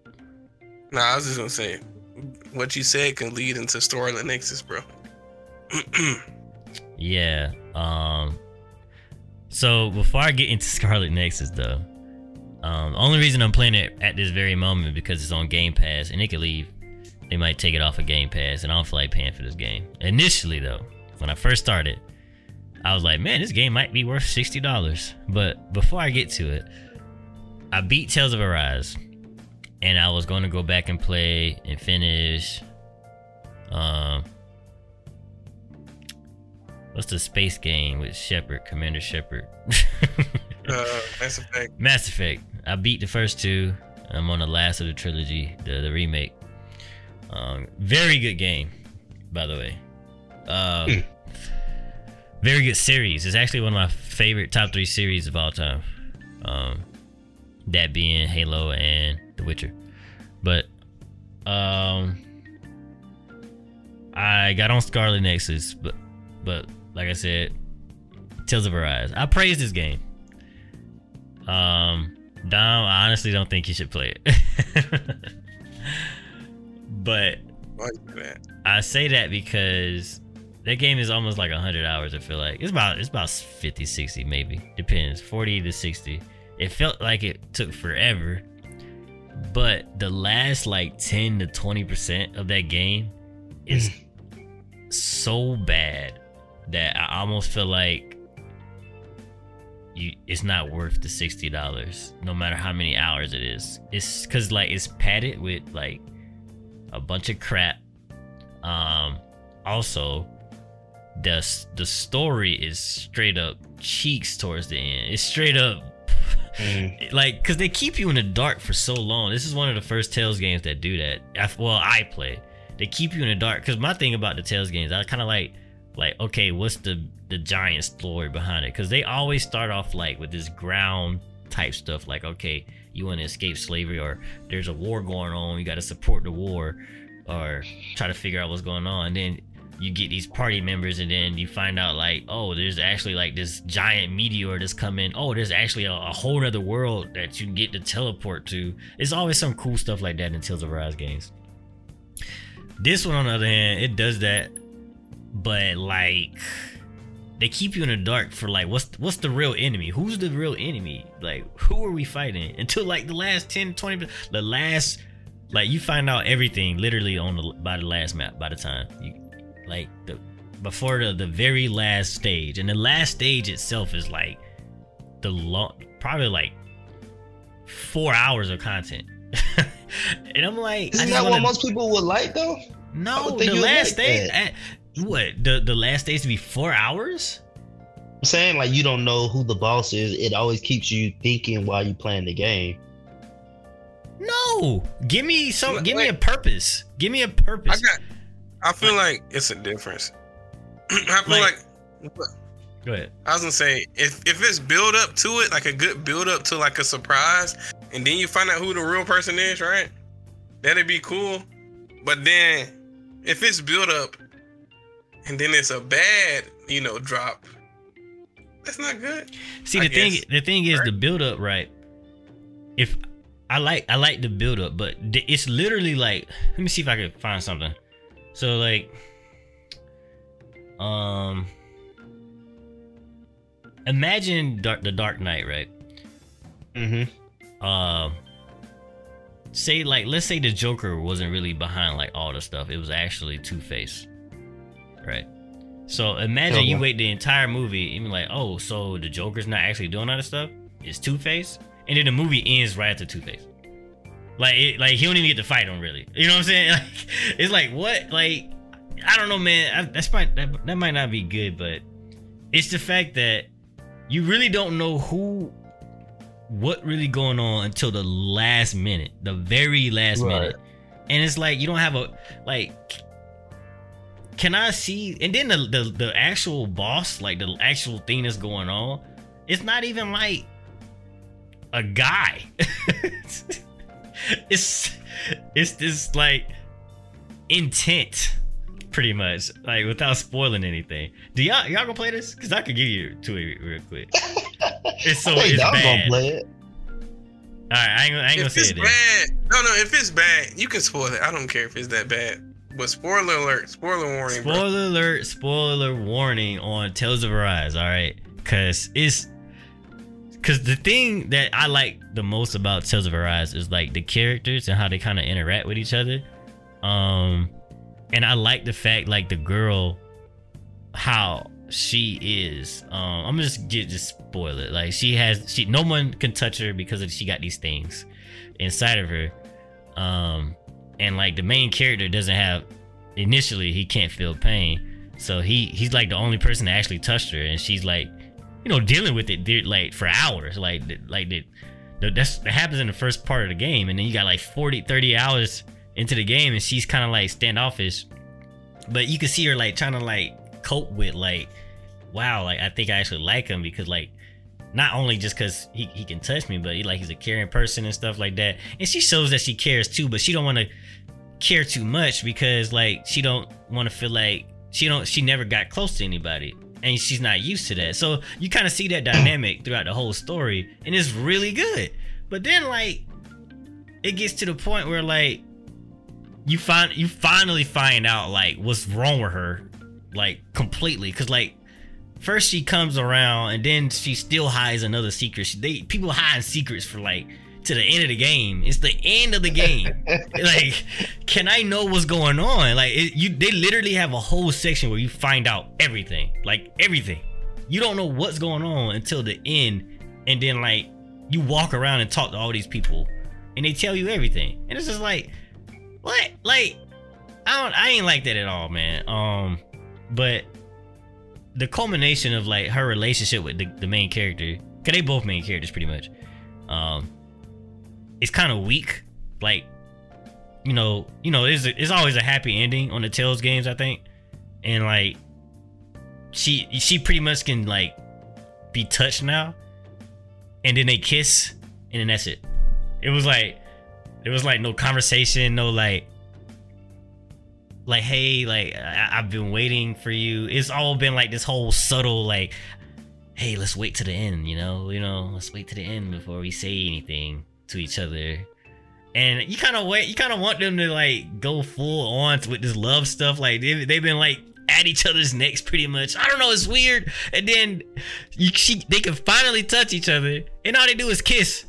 S3: Nah, I was just gonna say, what you said can lead into Scarlet Nexus, bro.
S1: Yeah. Um. So before I get into Scarlet Nexus, though, um, the only reason I'm playing it at this very moment because it's on Game Pass, and it could leave. They might take it off of Game Pass, and I don't feel like paying for this game. Initially, though, when I first started, I was like, "Man, this game might be worth sixty dollars." But before I get to it, I beat Tales of Arise, and I was going to go back and play and finish. Um, What's the space game with Shepard, Commander Shepard?
S3: uh, Mass Effect.
S1: Mass Effect. I beat the first two. I'm on the last of the trilogy, the, the remake. Um, very good game, by the way. Uh, very good series. It's actually one of my favorite top three series of all time. Um, that being Halo and The Witcher. But um, I got on Scarlet Nexus, but but like I said, Tales of Arise. I praise this game. Um, Dom, I honestly don't think you should play it. but
S3: Why you say that?
S1: I say that because that game is almost like 100 hours, I feel like. It's about it's about 50, 60 maybe. Depends. 40 to 60. It felt like it took forever. But the last like 10 to 20% of that game is mm. so bad that I almost feel like you it's not worth the sixty dollars, no matter how many hours it is. It's cause like it's padded with like a bunch of crap. Um also the the story is straight up cheeks towards the end. It's straight up
S2: Mm.
S1: like because they keep you in the dark for so long. This is one of the first Tales games that do that. I, well, I play. They keep you in the dark because my thing about the Tales games, I kind of like, like okay, what's the the giant story behind it? Because they always start off like with this ground type stuff, like okay, you want to escape slavery, or there's a war going on, you got to support the war, or try to figure out what's going on. And then you get these party members and then you find out like oh there's actually like this giant meteor that's coming. Oh there's actually a, a whole other world that you can get to teleport to. It's always some cool stuff like that in tales of rise games. This one on the other hand it does that but like they keep you in the dark for like what's what's the real enemy? Who's the real enemy? Like who are we fighting? Until like the last 10 20 the last like you find out everything literally on the by the last map by the time you like the before the the very last stage. And the last stage itself is like the long probably like four hours of content. And i'm like I
S2: Isn't that what most people would like though?
S1: No the last
S2: like
S1: stage what the the last days to be four hours I'm
S2: saying like you don't know who the boss is. It always keeps you thinking while you playing the game.
S1: No, give me some.
S3: Wait,
S1: Give me a purpose. Give me a purpose.
S3: got. I feel like it's a difference. I feel
S1: Like-
S3: like,
S1: Go ahead.
S3: I was gonna say if if it's build up to it, like a good build up to like a surprise, and then you find out who the real person is, right? That'd be cool. But then if it's build up, and then it's a bad, you know, drop, that's not good.
S1: See,
S3: I
S1: the thing,
S3: guess.
S1: the thing is
S3: Right.
S1: the build up, right? If I like, I like the build up, but it's literally like, let me see if I can find something. So like, um, imagine dark, the Dark Knight, right?
S2: Mm-hmm.
S1: um say like let's say the joker wasn't really behind like all the stuff it was actually two-face right? So imagine you wait the entire movie and be like oh so the joker's not actually doing all this stuff? It's two-face? And then the movie ends right after two-face. Like it, like he don't even get to fight him really. You know what i'm saying? Like it's like what? Like i don't know man. I, that's might that, that might not be good but it's the fact that you really don't know who what really going on until the last minute, the very last
S2: Right.
S1: minute. And it's like you don't have a like can I see and then the, the the actual boss, like the actual thing that's going on, it's not even like a guy. it's it's this like intent pretty much like without spoiling anything do y'all y'all gonna play this because i could give you to it real quick it's so
S2: I think
S1: it's
S2: y'all
S1: bad
S2: gonna play it.
S1: all right, I ain't, gonna- I ain't gonna
S3: if
S1: say
S3: it's
S1: it. then.
S3: bad, no, no. If it's bad, you can spoil it. I don't care if it's that bad. But spoiler alert, spoiler warning, bro.
S1: Spoiler alert! Spoiler warning on Tales of Arise. All right, because it's because the thing that I like the most about Tales of Arise is like the characters and how they kind of interact with each other. Um, and I like the fact like the girl, how she is. Um, I'm just get just spoil it. Like she has she no one can touch her because of she got these things inside of her. Um, and like the main character doesn't have initially he can't feel pain. So he he's like the only person that actually touched her. And she's like you know dealing with it dude, like for hours. Like like the, the, that's that happens in the first part of the game. And then you got like 40 30 hours into the game. And she's kind of like standoffish. But you can see her like trying to like cope with like wow like i think i actually like him. Because like not only just because he, he can touch me but he like he's a caring person and stuff like that. And she shows that she cares too but she don't want to care too much because like she don't want to feel like she don't she never got close to anybody and she's not used to that. So you kind of see that dynamic throughout the whole story and it's really good. But then like it gets to the point where like you find you finally find out like what's wrong with her like completely. Because like first she comes around and then she still hides another secret. She, they people hide secrets for like to the end of the game. It's the end of the game. Like can i know what's going on? Like it, you they literally have a whole section where you find out everything. Like everything. You don't know what's going on until the end. And then like you walk around and talk to all these people. And they tell you everything. And it's just like what? Like i don't i ain't like that at all man. Um but the culmination of like her relationship with the, the main character because they both main characters pretty much. Um it's kind of weak. Like you know you know it's, it's always a happy ending on the Tales games i think. And like she she pretty much can like be touched now. And then they kiss and then that's it. It was like it was like no conversation no like like hey like I, i've been waiting for you. It's all been like this whole subtle like hey let's wait to the end you know? You know let's wait to the end before we say anything to each other and you kind of wait you kind of want them to like go full on with this love stuff like they, they've been like at each other's necks pretty much i don't know it's weird and then you she, they can finally touch each other and all they do is kiss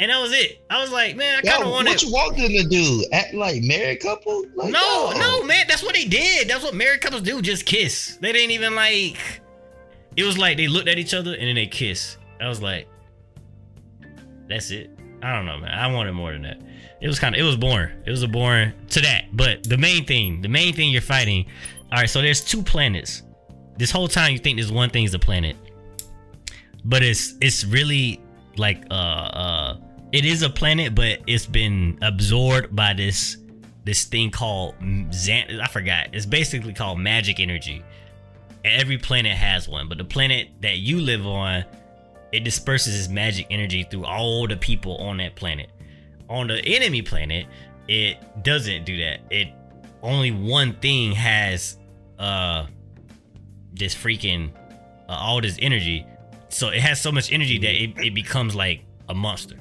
S1: and that was it i was like man i kind of
S2: Yo,
S1: wanted
S2: what you want them to do? Act like married couple? Like,
S1: no, no, man, that's what they did. That's what married couples do. Just kiss. They didn't even like. It was like they looked at each other and then they kiss. I was like, that's it. I don't know, man. I wanted more than that. It was kind of. It was boring. It was a boring to that. But the main thing, the main thing you're fighting. All right, so there's two planets this whole time you think this one thing is the planet, but it's it's really like uh uh it is a planet, but it's been absorbed by this this thing called Zan. I forgot. It's basically called magic energy. Every planet has one, but the planet that you live on, it disperses its magic energy through all the people on that planet. On the enemy planet, it doesn't do that. It only one thing has uh this freaking uh, all this energy. So it has so much energy that it, it becomes like a monster.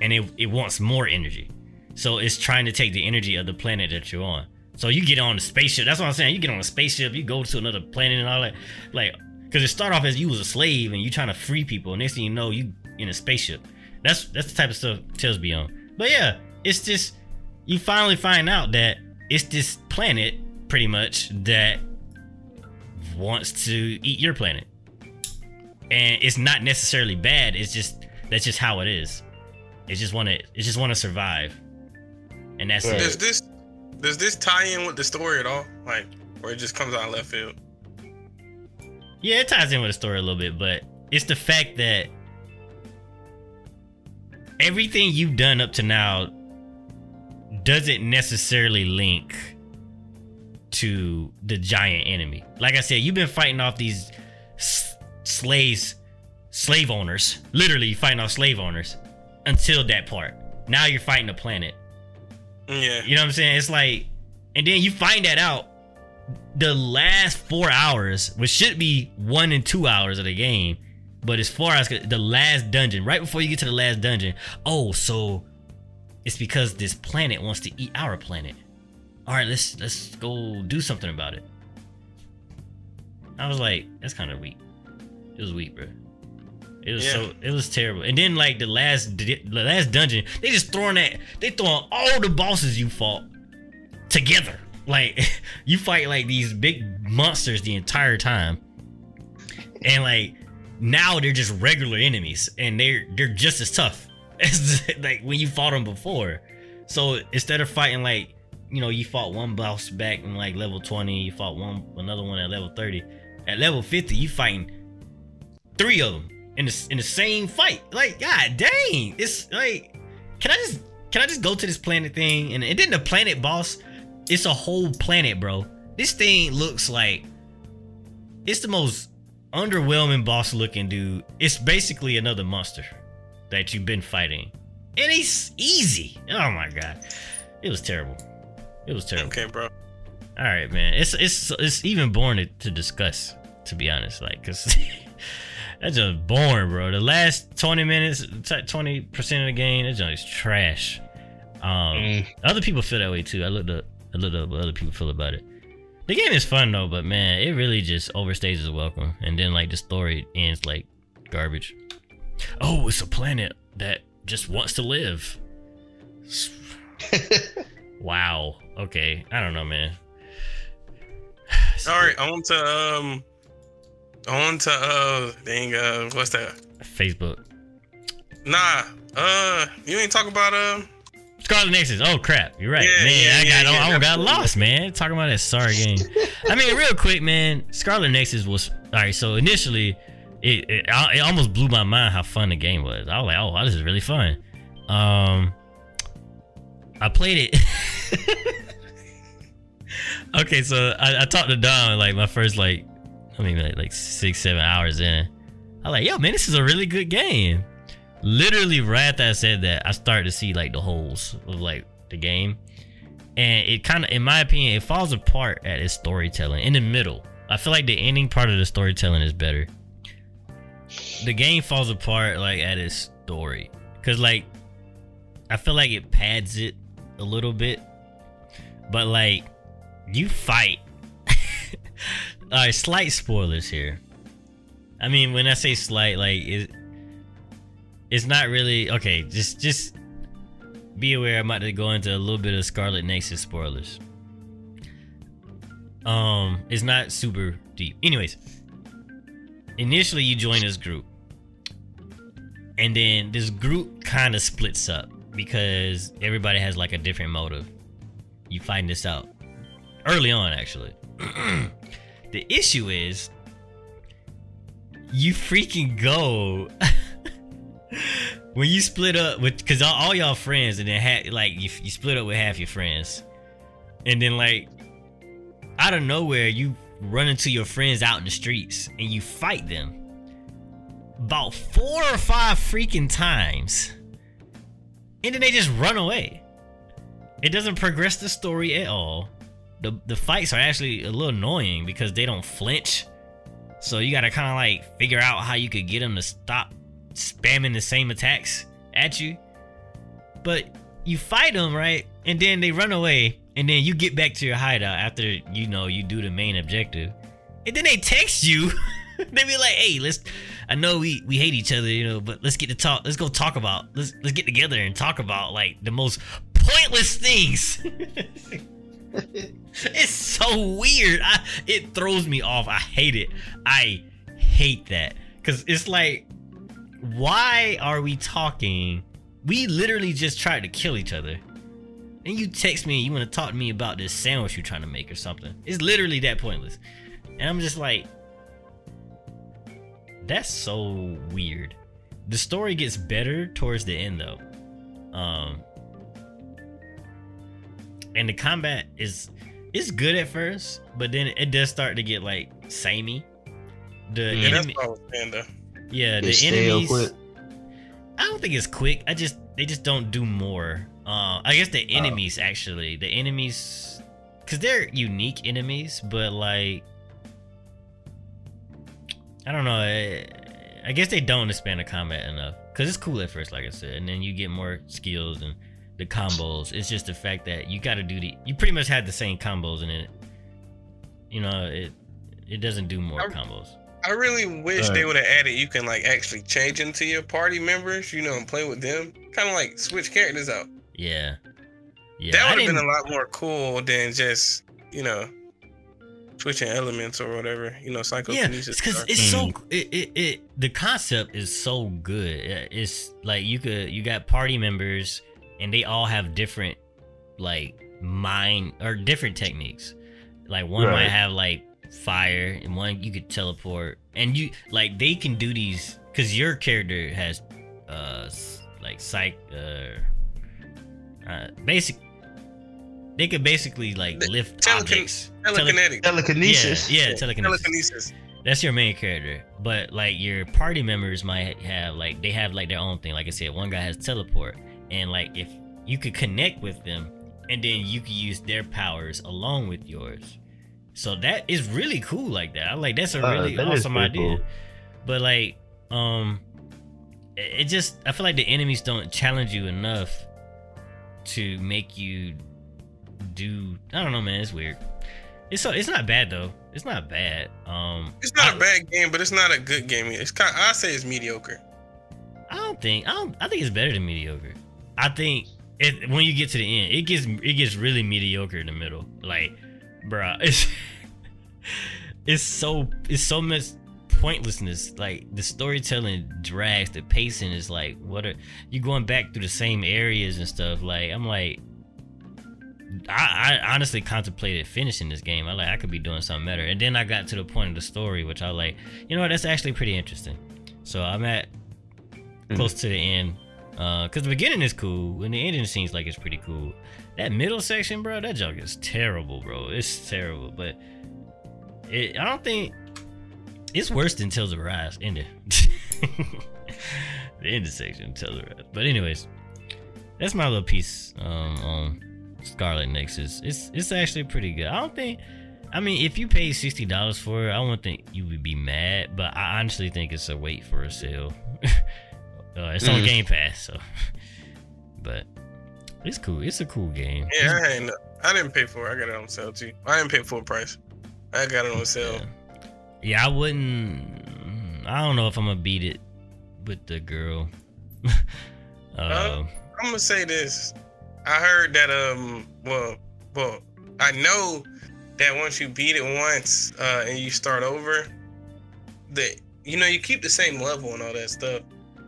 S1: And it, it wants more energy. So it's trying to take the energy of the planet that you're on. So you get on a spaceship. That's what I'm saying. You get on a spaceship, you go to another planet and all that. Like, because it start off as you was a slave and you trying to free people. And next thing you know, you in a spaceship. That's that's the type of stuff Tales be on. But yeah, it's just you finally find out that it's this planet pretty much that wants to eat your planet. And it's not necessarily bad. It's just that's just how it is. It just want to it just want to survive. And that's
S3: Does
S1: it.
S3: this does this tie in with the story at all? Like, or it just comes out of left field?
S1: Yeah, it ties in with the story a little bit, but it's the fact that everything you've done up to now doesn't necessarily link to the giant enemy. Like I said, you've been fighting off these s- slaves, slave owners, literally fighting off slave owners until that part. Now you're fighting the planet.
S3: Yeah.
S1: You know what I'm saying? It's like, and then you find that out the last four hours, which should be one and two hours of the game, but as far as the last dungeon, right before you get to the last dungeon, oh, so it's because this planet wants to eat our planet. All right, let's let's go do something about it. I was like, that's kind of weak. It was weak, bro. It was
S3: Yeah.
S1: so it was terrible. And then like the last the last dungeon, they just throwing that they throwing all the bosses you fought together. Like you fight like these big monsters the entire time. And like now they're just regular enemies and they're they're just as tough as like when you fought them before. So instead of fighting like you know, you fought one boss back in like level 20, you fought one another one at level 30. At level 50, you fighting three of them in the in the same fight. Like, god dang, it's like, can I just can I just go to this planet thing and, and then the planet boss? It's a whole planet, bro. This thing looks like it's the most underwhelming boss looking dude. It's basically another monster that you've been fighting, and it's easy. Oh my god, it was terrible. It was terrible.
S3: Okay, bro.
S1: All right, man. It's it's it's even boring to, to discuss, to be honest. Like, cause that's just boring, bro. The last twenty minutes, twenty percent of the game, that just is trash. Um,
S2: Mm.
S1: other people feel that way too. I looked up, I looked up what other people feel about it. The game is fun though, but man, it really just overstays its welcome. And then like the story ends like garbage. Oh, it's a planet that just wants to live. Wow. Okay. I don't know, man.
S3: All right, on to um, on to uh, dang, uh, what's that?
S1: Facebook.
S3: Nah, uh, you ain't talk about um,
S1: Scarlet Nexus. Oh crap, you're right,
S3: Yeah,
S1: man.
S3: yeah,
S1: I got,
S3: yeah,
S1: I got lost, man. Talking about that sorry game. I mean, real quick, man. Scarlet Nexus was all right. So initially, it, it it almost blew my mind how fun the game was. I was like, oh, wow, this is really fun. Um, I played it. okay, so I, I talked to Don like my first like, I mean like like six seven hours in. I was like, yo, man, this is a really good game. Literally, right after I said that, I started to see like the holes of like the game, and it kind of, in my opinion, it falls apart at its storytelling in the middle. I feel like the ending part of the storytelling is better. The game falls apart like at its story, cause like I feel like it pads it a little bit, but like you fight. All right, slight spoilers here. I mean, when I say slight, like it, it's not really okay. Just, just be aware. I'm about to go into a little bit of Scarlet Nexus spoilers. Um, it's not super deep. Anyways, initially you join this group, and then this group kind of splits up because everybody has like a different motive. You find this out early on, actually. The issue is you freaking go when you split up with because all, all y'all friends and then ha- like you, you split up with half your friends. And then like out of nowhere you run into your friends out in the streets and you fight them. About four or five freaking times. And then they just run away. It doesn't progress the story at all. The the fights are actually a little annoying because they don't flinch. So you gotta kind of like figure out how you could get them to stop spamming the same attacks at you. But you fight them, right? And then they run away. And then you get back to your hideout after, you know, you do the main objective. And then they text you. they be like, hey, let's I know we we hate each other, you know, but let's get to talk. Let's go talk about. Let's let's get together and talk about like the most pointless things. it's so weird. I, it throws me off. I hate it. I hate that because it's like, why are we talking? We literally just tried to kill each other. And you text me, you want to talk to me about this sandwich you're trying to make or something. It's literally that pointless. And I'm just like, that's so weird. The story gets better towards the end though. Um and the combat is it's good at first, but then it does start to get like samey. The
S3: Yeah, that's
S1: enemy,
S3: what I was saying though.
S1: Yeah, the
S2: stale
S1: enemies.
S2: quick.
S1: I don't think it's quick. I just they just don't do more. Uh, I guess the enemies actually, the enemies, because they're unique enemies, but like, I don't know. I, I guess they don't expand the combat enough because it's cool at first, like I said, and then you get more skills and the combos. It's just the fact that you got to do the. You pretty much had the same combos in it. You know, it it doesn't do more
S3: I-
S1: combos.
S3: I really wish
S2: Right.
S3: they would have added you can like actually change into your party members, you know, and play with them. Kind of like switch characters out.
S1: Yeah, yeah.
S3: that would have been a lot more cool than just you know switching elements or whatever. You know,
S1: yeah
S3: psychokinesis.
S1: because
S3: or-
S1: it's so
S2: Mm.
S1: it, it, it the concept is so good Uh, it's like you could you got party members and they all have different like mind or different techniques like one might have like fire and one you could teleport. And you like they can do these because your character has uh like psych uh, uh basic they could basically like
S3: The-
S1: lift
S3: telekin-
S1: objects. Tele-
S3: telekinetic,
S2: Telekinesis.
S1: yeah, yeah telekinesis.
S3: telekinesis.
S1: that's your main character. But like your party members might have like they have like their own thing. Like i said one guy has teleport. And like if you could connect with them and then you could use their powers along with yours so that is really cool like that i like that's a
S2: Uh,
S1: really awesome idea
S2: cool.
S1: but like um it it just i feel like the enemies don't challenge you enough to make you do i don't know man it's weird it's so it's not bad though it's not bad um
S3: It's not
S1: I-
S3: a bad game, but it's not a good game. It's kind. I say it's mediocre.
S1: I don't think I don't. I think it's better than mediocre. I think it, when you get to the end, it gets it gets really mediocre in the middle. Like, bruh, it's it's so it's so much pointlessness. Like the storytelling drags, the pacing is like, what are you going back through the same areas and stuff? Like, I'm like. I, I honestly contemplated finishing this game. I like I could be doing something better, and then I got to the point of the story, which I like. You know what? That's actually pretty interesting. So I'm at close to the end. Uh, cause the beginning is cool and the ending seems like it's pretty cool. That middle section, bro, that junk is terrible, bro. It's terrible, but it, I don't think it's worse than Tales of Arise ending. the ending section, Tales of Arise. But anyways, that's my little piece um, on Scarlet Nexus. It's it's actually pretty good. I don't think. I mean, if you pay sixty dollars for it, I wouldn't think you would be mad. But I honestly think it's a wait for a sale. uh, it's on
S2: Mm.
S1: Game Pass, so. But it's cool. It's a cool game.
S3: Yeah, I ain't. I didn't pay for it. I got it on sale too. I didn't pay full price. I got it on sale.
S1: Yeah. Yeah, I wouldn't. I don't know if I'm gonna beat it with the girl. uh,
S3: I'm gonna say this. I heard that um well well I know that once you beat it once uh and you start over, that you know you keep the same level and all that stuff.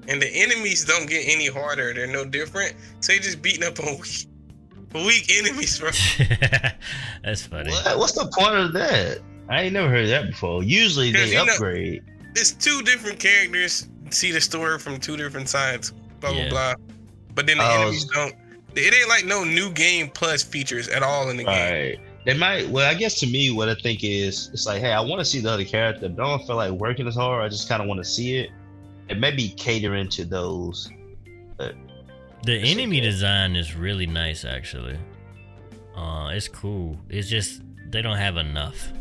S3: And the enemies don't get any harder. They're no different. So you're just beating up on weak, weak enemies, bro.
S1: that's funny.
S2: What? What's the point of that? I ain't never heard that before. Usually they
S3: you know-
S2: upgrade.
S3: It's two different characters. See the story from two different sides. Blah
S1: Yeah.
S3: blah blah. But then the
S2: Oh,
S3: enemies don't. It ain't like no new game plus features at all in the game.
S2: Right. They might. Well, I guess to me, what I think is, it's like, hey, I want to see the other character. but I don't feel like working as hard. I just kind of want to see it. It may be catering to those.
S1: The enemy
S2: okay.
S1: design is really nice, actually. Uh, it's cool. It's just they don't have enough.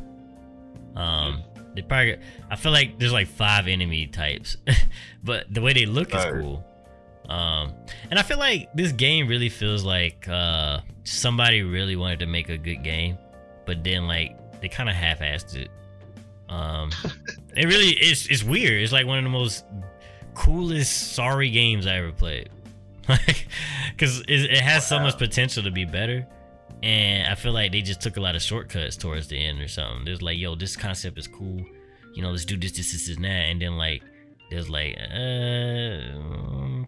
S1: Um, they probably. I feel like there's like five enemy types, but the way they look is cool. Um, and I feel like this game really feels like uh somebody really wanted to make a good game, but then like they kind of half-assed it. Um, it really is. It's weird. It's like one of the most coolest sorry games I ever played. Like, because it, it has so much potential to be better, and I feel like they just took a lot of shortcuts towards the end or something. There's like, yo, this concept is cool. You know, let's do this, this, this, and that, and then like, there's like, uh,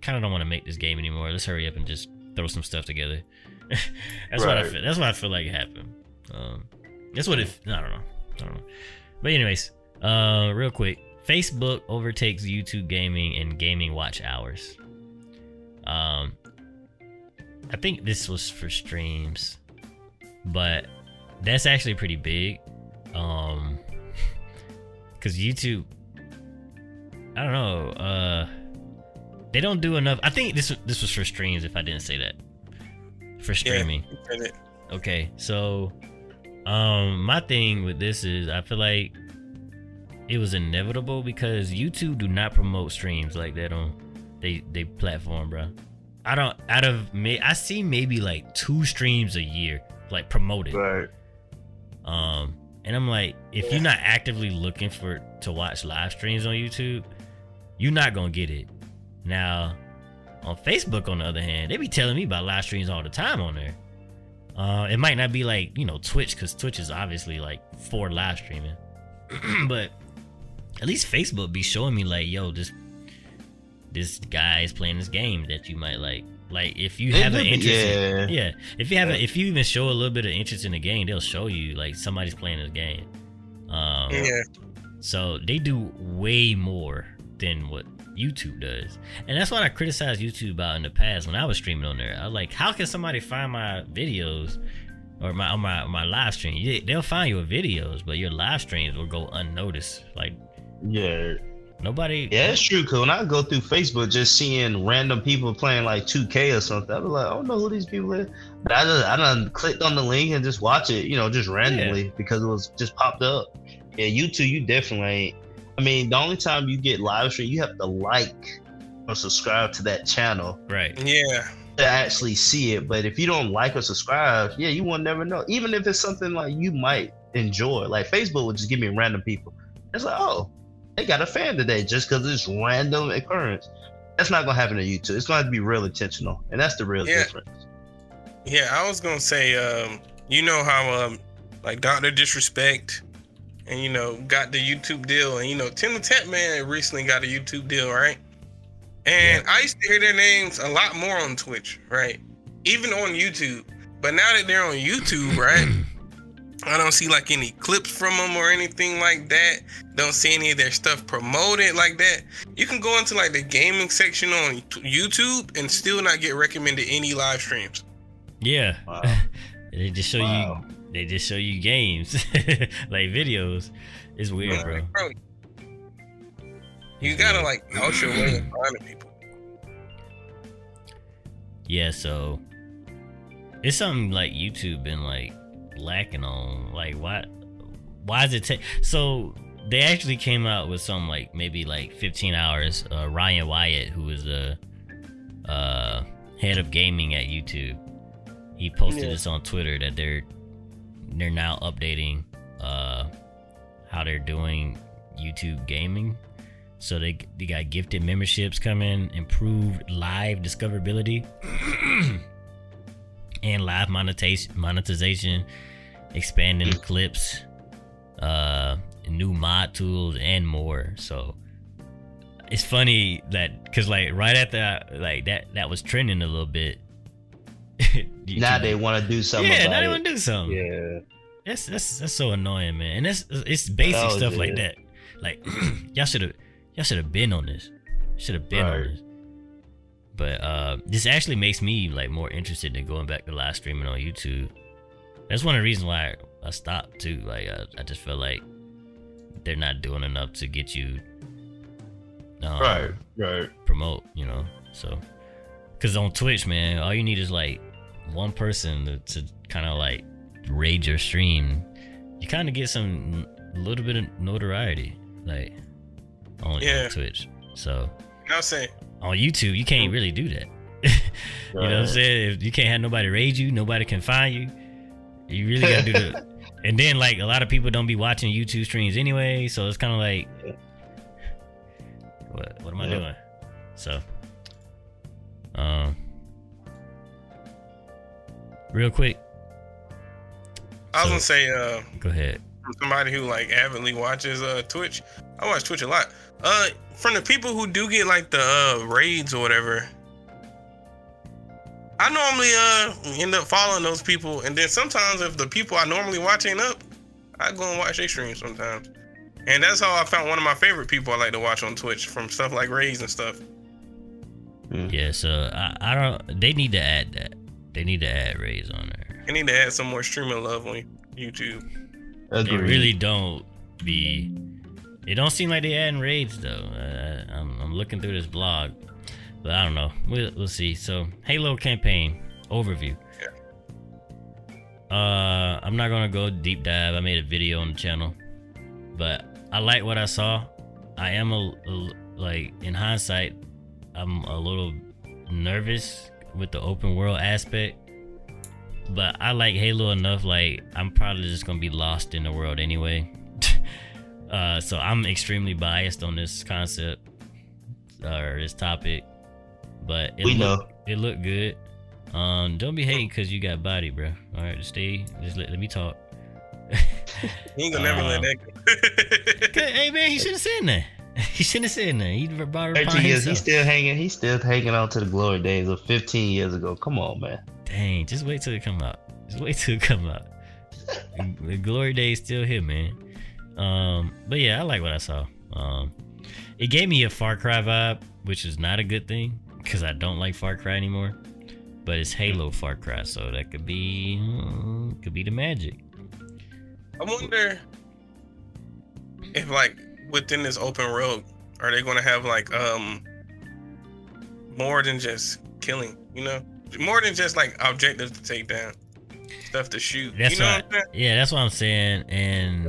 S1: kind of don't want to make this game anymore. Let's hurry up and just throw some stuff together. that's what I feel. That's what I feel like happened. Um, that's what it. I don't know. I don't know. But anyways, uh, real quick, Facebook overtakes YouTube gaming and gaming watch hours. Um, I think this was for streams, but that's actually pretty big. Um, because YouTube, I don't know. Uh, they don't do enough. I think this this was for streams. If I didn't say that, for streaming.
S3: It-
S1: Okay, so um my thing with this is I feel like it was inevitable because YouTube do not promote streams like that on they they platform, bro. I don't out of me I see maybe like two streams a year like promoted.
S2: Right.
S1: Um and I'm like if you're not actively looking for to watch live streams on YouTube, you're not going to get it. Now, on Facebook on the other hand, they be telling me about live streams all the time on there. Uh, it might not be like you know Twitch because Twitch is obviously like for live streaming, but at least Facebook be showing me like, yo, this this guy is playing this game that you might like. Like if you
S2: They
S1: have an
S2: do be-
S1: interest, in,
S2: yeah.
S1: yeah, if you have a, if you even show a little bit of interest in the game, they'll show you like somebody's playing this game. Um,
S3: yeah.
S1: so they do way more than what YouTube does. And that's what I criticized YouTube about in the past when I was streaming on there. I was like, how can somebody find my videos or my on my my live stream? They'll find your videos, but your live streams will go unnoticed. Like
S2: Yeah.
S1: nobody
S2: Yeah, it's true. Cause when I go through Facebook, just seeing random people playing like 2K or something, I was like, I don't know who these people are. But I just I done clicked on the link and just watch it, you know, just randomly because it was just popped up. Yeah, YouTube, you definitely ain't. I mean, the only time you get live stream, you have to like or subscribe to that channel
S1: right.
S3: Yeah.
S2: to actually see it. But if you don't like or subscribe, yeah, you will never know. Even if it's something like you might enjoy, like Facebook would just give me random people. It's like, oh, they got a fan today just because it's random occurrence. That's not gonna happen to YouTube. It's gonna have to be real intentional, and that's the real
S3: Yeah.
S2: difference.
S3: Yeah, I was gonna say, um, you know how um, like Doctor Disrespect, and you know got the YouTube deal, and you know Tim the Tatman recently got a YouTube deal, right? And I used to hear their names a lot more on Twitch, right? Even on YouTube. But now that they're on YouTube, right? I don't see like any clips from them or anything like that. Don't see any of their stuff promoted like that. You can go into like the gaming section on YouTube and still not get recommended any live streams.
S1: Yeah.
S2: Wow.
S1: they just show
S2: Wow.
S1: you they just show you games like videos. It's weird, bro.
S3: Like, bro, you
S1: It's
S3: gotta
S1: weird.
S3: like out your way of finding people.
S1: Yeah, so it's something like YouTube been like lacking on. Like why why does it take so they actually came out with some like maybe like 15 hours. Uh, Ryan Wyatt, who is the uh, head of gaming at YouTube, he posted
S3: Yeah.
S1: this on Twitter that they're they're now updating uh, how they're doing YouTube gaming. So they they got gifted memberships coming, improved live discoverability, and live monetization, monetization, expanding clips, uh, new mod tools, and more. So it's funny that because like right at that like that that was trending a little bit.
S2: Now they want to do something
S1: yeah, now they want to do something.
S2: yeah,
S1: That's that's that's so annoying, man. And that's it's basic
S2: was
S1: stuff like that. Like y'all should have y'all should have been on this. Should have been on this. But uh this actually makes me like more interested in going back to live streaming on YouTube. That's one of the reasons why I, I stopped too. Like I, I just feel like they're not doing enough to get you um,
S2: Right, right.
S1: promote, you know. So, because on Twitch, man, all you need is like one person to, to kind of like raid your stream. You kind of get some a little bit of notoriety, like on,
S3: Yeah.
S1: on Twitch. So
S3: I was saying,
S1: on YouTube, you can't really do that. you know what I'm saying? If you can't have nobody raid you, nobody can find you. You really gotta do the. And then like a lot of people don't be watching YouTube streams anyway, so it's kind of like, what what am I
S2: Yeah.
S1: doing? So, um, real quick,
S3: I was
S1: So-
S3: gonna say, uh,
S1: go ahead.
S3: somebody who like avidly watches uh Twitch. I watch Twitch a lot. Uh, from the people who do get like the uh raids or whatever. I normally uh end up following those people, and then sometimes if the people I normally watch ain't up, I go and watch their streams sometimes. And that's how I found one of my favorite people I like to watch on Twitch from stuff like raids and stuff.
S1: Yeah, so I, I don't. They need to add that. They need to add raids on there.
S3: I need to add some more streaming love on YouTube.
S1: They
S2: Agreed.
S1: really don't be. It don't seem like they adding raids though. Uh, I'm, I'm looking through this blog, but I don't know. We'll, we'll see. So Halo campaign overview. Yeah. Uh, I'm not gonna go deep dive. I made a video on the channel, but I like what I saw. I am a, a like in hindsight, I'm a little nervous with the open world aspect but I like Halo enough. Like I'm probably just gonna be lost in the world anyway. Uh, so I'm extremely biased on this concept or this topic. But it
S2: We
S1: look,
S2: know.
S1: it looked good. Um, don't be hating because you got body, bro. All right, just stay. Just let, let me talk.
S3: He ain't gonna never let
S1: Um,
S3: that go.
S1: hey man, he should have said that. He shouldn't have said that. He brought
S2: 13 years, he's still hanging. He's still hanging on to the glory days of 15 years ago. Come on, man.
S1: Dang, just wait till it come out. Just wait till it come out. the glory days still here, man. Um, but yeah, I like what I saw. Um, it gave me a Far Cry vibe, which is not a good thing because I don't like Far Cry anymore. But it's Halo Far Cry, so that could be mm, could be the magic.
S3: I wonder if like within this open world, are they gonna have like um more than just killing, you know? More than just like objectives to take down. Stuff to shoot.
S1: That's
S3: you know
S1: what.
S3: what
S1: yeah, that's what I'm saying, and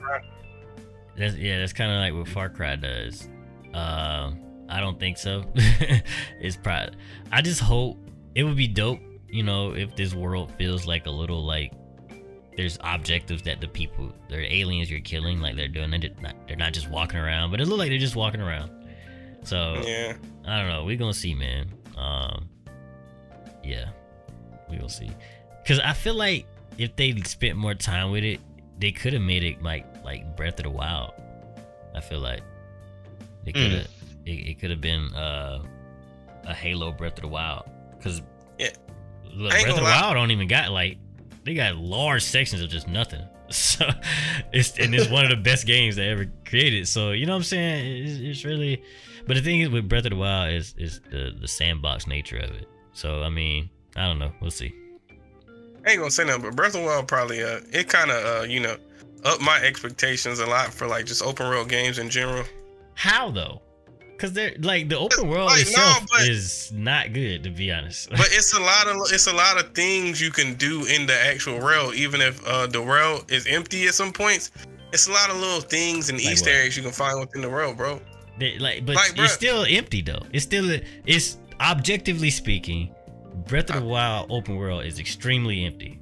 S3: saying? What Far Cry-
S1: That's yeah, that's kind of like what Far Cry does. Um, I don't think so. it's probably. I just hope it would be dope. You know, if this world feels like a little like there's objectives that the people, they're aliens you're killing, like they're doing. They're not, they're not just walking around, but it look like they're just walking around. So
S3: Yeah.
S1: I don't know. We're gonna see, man. Um, yeah, we will see. Cause I feel like if they spent more time with it, they could have made it like like Breath of the Wild. I feel like it could have. It, it could have been uh, a Halo Breath of the Wild. Cause
S3: Yeah.
S1: look, Breath of the. Wild don't even got like they got large sections of just nothing. So it's and it's one of the best games they ever created. So you know what I'm saying? It's, it's really, but the thing is with Breath of the Wild is is the the sandbox nature of it. So I mean, I don't know. We'll see.
S3: I ain't gonna say nothing, but Breath of the Wild probably uh it kinda uh, you know, up my expectations a lot for like just open world games in general.
S1: How though? Because they're like the open world
S3: Like, no,
S1: itself
S3: but-
S1: is not good to be honest.
S3: But it's a lot of it's a lot of things you can do in the actual rail, even if uh, the rail is empty at some points. It's a lot of little things and
S1: Like
S3: Easter
S1: what?
S3: eggs you can find within the rail, bro.
S1: They- like, but
S3: Like, bruh.
S1: it's still empty though. It's still it's objectively speaking, Breath of the Wild open world is extremely empty.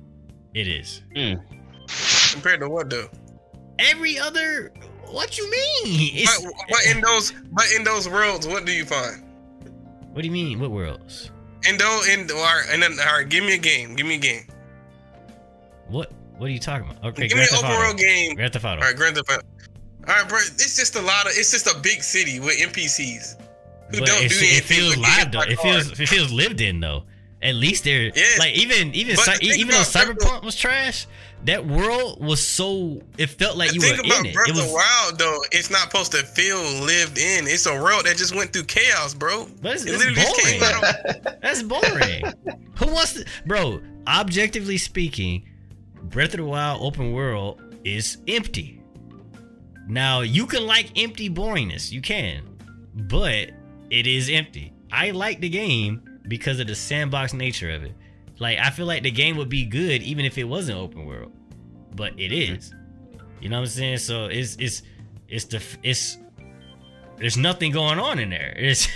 S1: It is.
S3: Compared to what though?
S1: Every other, what you mean?
S3: But, but in those but in those worlds, what do you find?
S1: what do you mean? What worlds?
S3: In those in all right, and then all right, give me a game. Give me a game.
S1: What What are you talking about? Okay,
S3: give me
S1: Grand
S3: an open
S1: Auto.
S3: world game.
S1: Grand Theft Auto.
S3: All right, Grand Theft Auto. All right, bro. It's just a lot of. It's just a big city with NPCs who
S1: but
S3: don't do
S1: it feels live though. It feels it feels lived in though. At least they're
S3: Yes.
S1: like even even cy- even though
S3: Breath
S1: Cyberpunk was trash, that world was so it felt like you were
S3: about
S1: in it.
S3: Breath
S1: It
S3: of
S1: was,
S3: the Wild though, it's not supposed to feel lived in. It's a world that just went through chaos, bro.
S1: but it's,
S3: It
S1: it's
S3: literally just came
S1: boring.
S3: out.
S1: That's boring. Who wants to, bro? Objectively speaking, Breath of the Wild open world is empty. Now you can like empty boringness, you can, but it is empty. I like the game because of the sandbox nature of it. Like I feel like the game would be good even if it wasn't open world, but it mm-hmm. is. You know what I'm saying? So it's it's it's the it's there's nothing going on in there. It's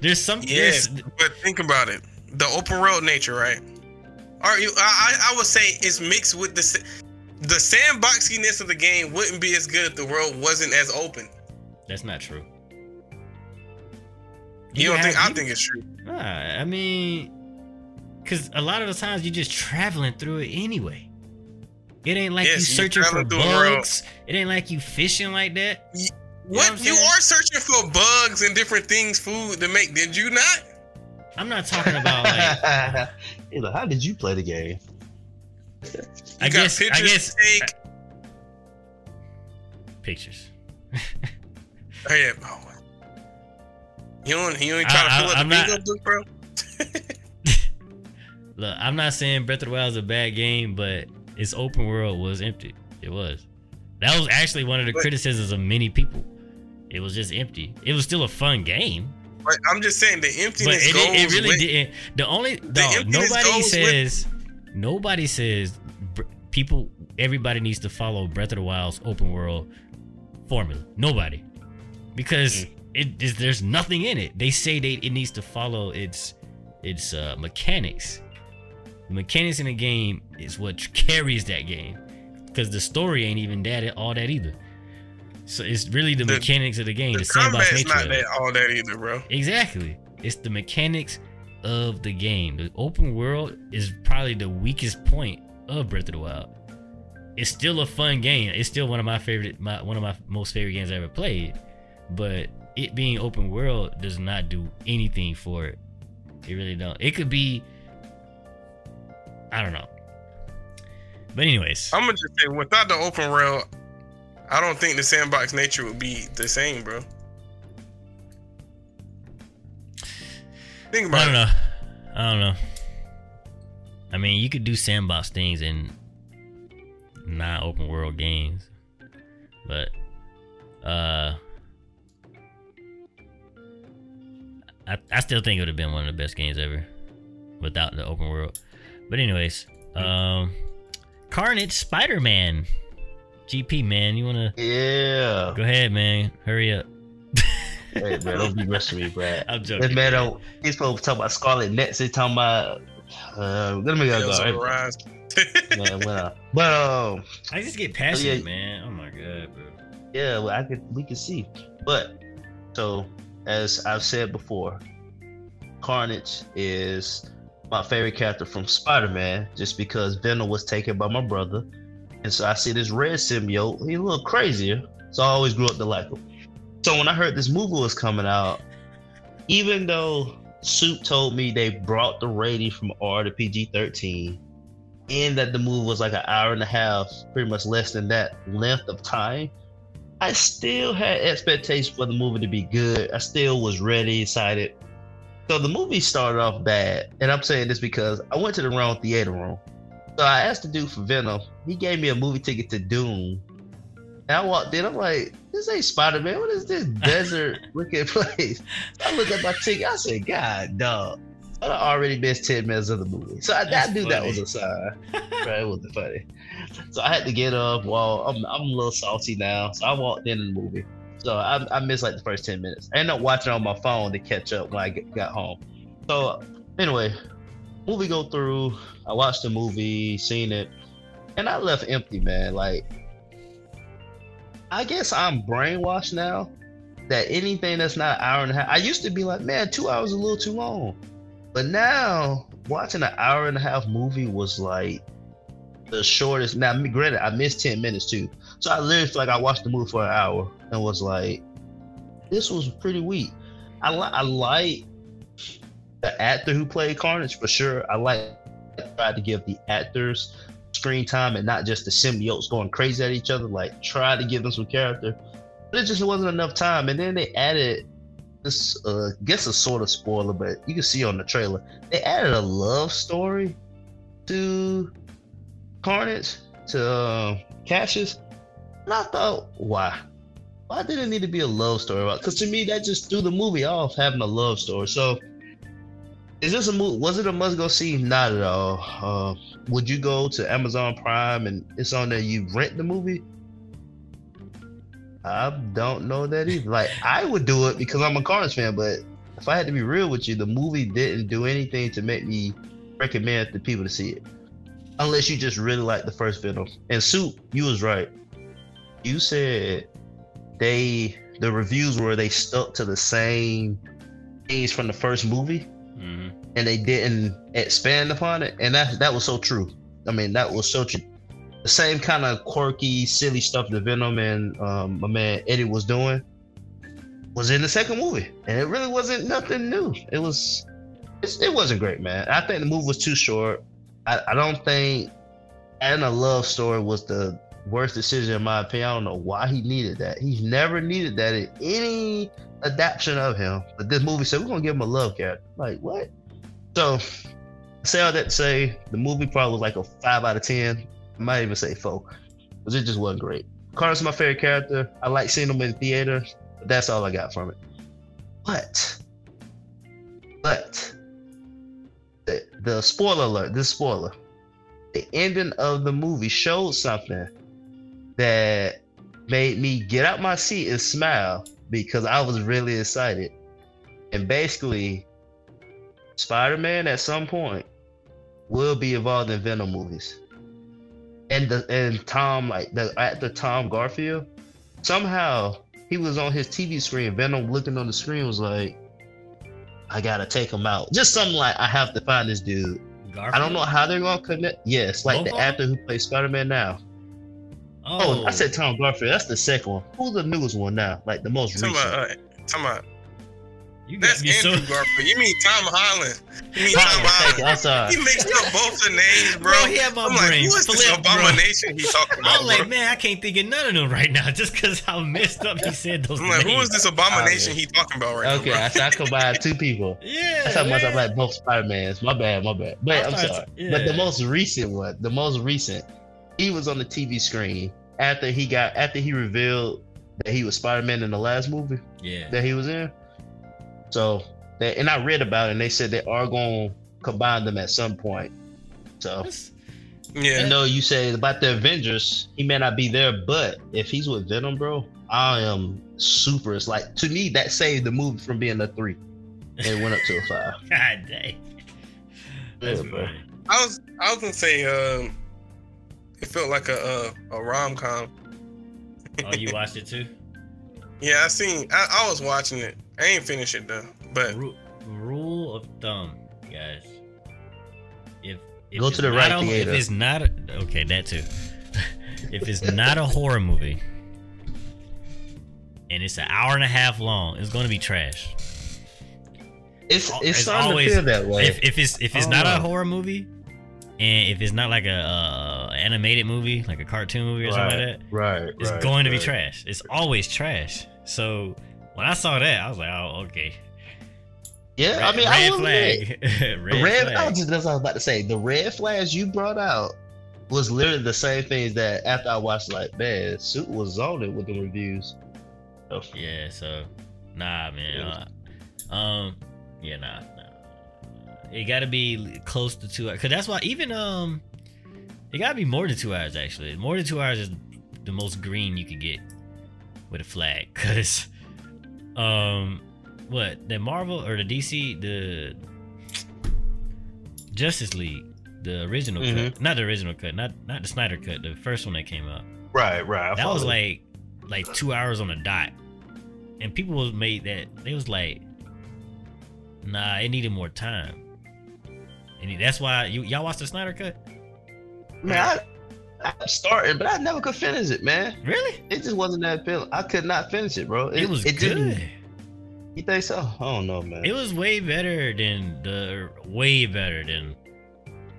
S1: there's some
S3: Yes,
S1: there's-
S3: but think about it. The open world nature, right? Are you? I I I would say it's mixed with the the sandboxiness of the game. Wouldn't be as good if the world wasn't as open.
S1: That's not true.
S3: You don't
S1: have-
S3: think? I
S1: you-
S3: think it's true.
S1: Nah, I mean, because a lot of the times you're just traveling through it anyway. It ain't like
S3: Yes,
S1: you
S3: you're
S1: searching for
S3: traveling through a world.
S1: bugs. It ain't like you fishing like that.
S3: What,
S1: what I'm
S3: you are searching for bugs and different things, food to make. Did you not?
S1: I'm not talking about like.
S2: You know, how did you play the game?
S3: You
S1: I
S3: got
S1: guess. I
S3: pictures
S1: guess
S3: to take.
S1: pictures.
S3: Oh, yeah. Oh. You don't. You ain't trying
S1: I-
S3: to fill
S1: I-
S3: up
S1: I'm
S3: the
S1: not-
S3: book, bro.
S1: Look, I'm not saying Breath of the Wild is a bad game, but its open world was empty. It was. That was actually one of the
S3: But-
S1: criticisms of many people. It was just empty. It was still a fun game.
S3: But I'm just saying the
S1: but
S3: emptiness
S1: it,
S3: goes
S1: it, it really
S3: with,
S1: didn't. The only
S3: emptiness
S1: nobody
S3: goes with-
S1: says nobody says people. Everybody needs to follow Breath of the Wild's open world formula. Nobody, because
S3: Mm.
S1: It is there's nothing in it. They say they it needs to follow its its uh, mechanics. The mechanics in the game is what carries that game, because the story ain't even that all that either. So it's really the,
S3: The-
S1: mechanics of the game, the,
S3: The
S1: sandbox
S3: combat's
S1: nature.
S3: not that all that either, bro.
S1: Exactly. It's the mechanics of the game. The open world is probably the weakest point of Breath of the Wild. It's still a fun game. It's still one of my favorite, my one of my most favorite games I ever played. But it being open world does not do anything for it. It really don't. It could be, I don't know. But anyways,
S3: I'm gonna just say, without the open world, I don't think the sandbox nature would be the same, bro. Think about I
S1: don't
S3: it.
S1: know. I don't know. I mean, you could do sandbox things in not open world games, but uh, I I still think it would have been one of the best games ever without the open world. But anyways, um, Carnage Spider Man, GP man, you wanna
S2: Yeah.
S1: go ahead, man? Hurry up.
S2: hey, man, don't be rushing me, Brad.
S1: I'm joking.
S2: This
S1: joking.
S2: man, don't, he's supposed to talk about Scarlet Nexus. He's talking about. Uh, let me go.
S3: Tales
S2: go.
S3: Arise.
S2: Man, when I- but um,
S1: I just get passionate,
S2: yeah.
S1: man. Oh my god, bro.
S2: yeah, well, I could we can see. But so as I've said before, Carnage is my favorite character from Spider-Man, just because Venom was taken by my brother, and so I see this red symbiote. He's a little crazier, so I always grew up to like him. So when I heard this movie was coming out, even though Soup told me they brought the rating from R to PG-13, and that the movie was like an hour and a half, pretty much less than that length of time, I still had expectations for the movie to be good. I still was ready, excited. So the movie started off bad, and I'm saying this because I went to the wrong theater room. So I asked the dude for Venom. He gave me a movie ticket to Doom. And I walked in, I'm like, this ain't Spider Man. What is this desert looking place? I looked at my ticket, I said, God, dog. I already missed 10 minutes of the movie. So I, I knew that was a sign. right, it wasn't funny. So I had to get up. Well, I'm, I'm a little salty now. So I walked in the movie. So I, I missed like the first 10 minutes. I ended up watching on my phone to catch up when I get, got home. So anyway, movie go through. I watched the movie, seen it, and I left empty, man. Like, I guess I'm brainwashed now that anything that's not an hour and a half. I used to be like, man, two hours is a little too long, but now watching an hour and a half movie was like the shortest. Now, granted, I missed ten minutes too, so I literally feel like I watched the movie for an hour and was like, this was pretty weak. I li- I like the actor who played Carnage for sure. I like tried to give the actors screen time and not just the symbiotes going crazy at each other. Like try to give them some character, but it just wasn't enough time. And then they added this, uh, guess a sort of spoiler, but you can see on the trailer they added a love story to Carnage to uh, Cassius. And I thought, why? Why did it need to be a love story? Because to me, that just threw the movie off having a love story. So, is this a movie? Was it a must go see? Not at all. Uh, would you go to Amazon Prime and it's on there? You rent the movie? I don't know that either. Like, I would do it because I'm a Carnage fan, but if I had to be real with you, the movie didn't do anything to make me recommend to people to see it unless you just really like the first Venom. And Soup, you was right. You said they the reviews were they stuck to the same things from the first movie,
S1: hmm
S2: and they didn't expand upon it, and that that was so true. I mean, that was so true. The same kind of quirky, silly stuff that Venom and um, my man Eddie was doing was in the second movie, and it really wasn't nothing new. It was, it wasn't great, man. I think the movie was too short. I, I don't think adding a love story was the worst decision in my opinion. I don't know why he needed that. He's never needed that in any adaptation of him. But this movie said we're gonna give him a love character. Like what? So say all that to say the movie probably was like a five out of ten. I might even say four. Because it just wasn't great. Carter's my favorite character. I like seeing him in the theater, but that's all I got from it. But but the, spoiler alert, this spoiler. The ending of the movie showed something that made me get out my seat and smile because I was really excited. And basically, Spider-Man at some point will be involved in Venom movies. And the and Tom, like the actor Tom Garfield, somehow he was on his TV screen. Venom looking on the screen was like, I gotta take him out. Just something like I have to find this dude. Garfield? I don't know how they're gonna connect. Yes, like
S1: Both
S2: the actor who plays Spider-Man now.
S1: Oh,
S2: Oh, I said Tom Garfield. That's the second one. Who's the newest one now? Like the most
S3: Talking
S2: recent.
S3: about, uh, talking about
S1: you
S3: that's
S1: me so.
S3: Andrew Garfield. You mean Tom Holland? You mean Tom. Holland?
S2: I'm sorry.
S3: Uh, he mixed up both the names, bro.
S1: Bro, he had my
S3: I'm like,
S1: brain
S3: who is this
S1: flipped, bro.
S3: abomination he talking about?
S1: I'm like,
S3: bro?
S1: man, I can't think of none of them right now just because how messed up he said those
S3: I'm like, who is this abomination he talking about right
S2: Okay,
S3: now?
S2: Okay, I said I combined two people.
S1: Yeah.
S2: That's how much I
S1: man.
S2: like both Spider-Mans. My bad, my bad. But
S1: I
S2: I'm
S1: thought-
S2: sorry. But the most recent one, the most recent, he was on the TV screen after he got after he revealed that he was Spider-Man in the last movie
S1: Yeah.
S2: that he was in. So they, and I read about it and they said they are gonna combine them at some point. So
S1: That's-
S2: I
S3: Yeah,
S2: know you said about the Avengers, he may not be there, but if he's with Venom, bro, I am super. It's like to me that saved the movie from being a three. and It went up to a five.
S1: God dang. That's
S2: Yeah, bro.
S3: I was I was gonna say um, it felt like a a, a rom com.
S1: Oh, you watched it too?
S3: Yeah, I seen. I, I was watching it. I ain't finished it though. But
S1: Ru- rule of thumb, guys. If, if
S2: Go
S1: it's
S2: to the
S1: not
S2: right
S1: a-
S2: theater.
S1: If it's not a, okay, that too. if it's not a horror movie and it's an hour and a half long, it's going to be trash.
S2: It's
S1: Al-
S2: it's,
S1: it's
S2: starting
S1: always-
S2: to feel that way.
S1: If, if it's if it's
S2: I
S1: not a horror movie, and if it's not like a uh, animated movie, like a cartoon movie or something like that,
S2: right,
S1: it's
S2: right,
S1: going to be trash. It's always trash. So when I saw that, I was like, oh, okay.
S2: Yeah, I mean, I
S1: red
S2: admit,
S1: flag. red,
S2: red.
S1: flag.
S2: I was just, that's what I was about to say. The red flags you brought out was literally the same things that after I watched, like, man, Soup was on it with the reviews. So,
S1: Yeah, so nah, man. Uh, um, yeah, nah, nah. It got to be close to two hours, cause that's why even um, it got to be more than two hours. Actually, more than two hours is the most green you could get with a flag, cause um, what the Marvel or the DC the Justice League, the original cut, not the original cut, not not the Snyder cut, the first one that came out
S2: right, right. I
S1: that was
S2: follow.
S1: like like two hours on the dot. And people was made that they was like nah it needed more time. And that's why you y'all watched the snyder cut?
S2: Man, I, I started, but I never could finish it, man.
S1: really
S2: It just wasn't that appealing. I could not finish it, bro.
S1: it, was
S2: didn't-
S1: good
S2: You think so? I don't know, man.
S1: It was way better than the way better than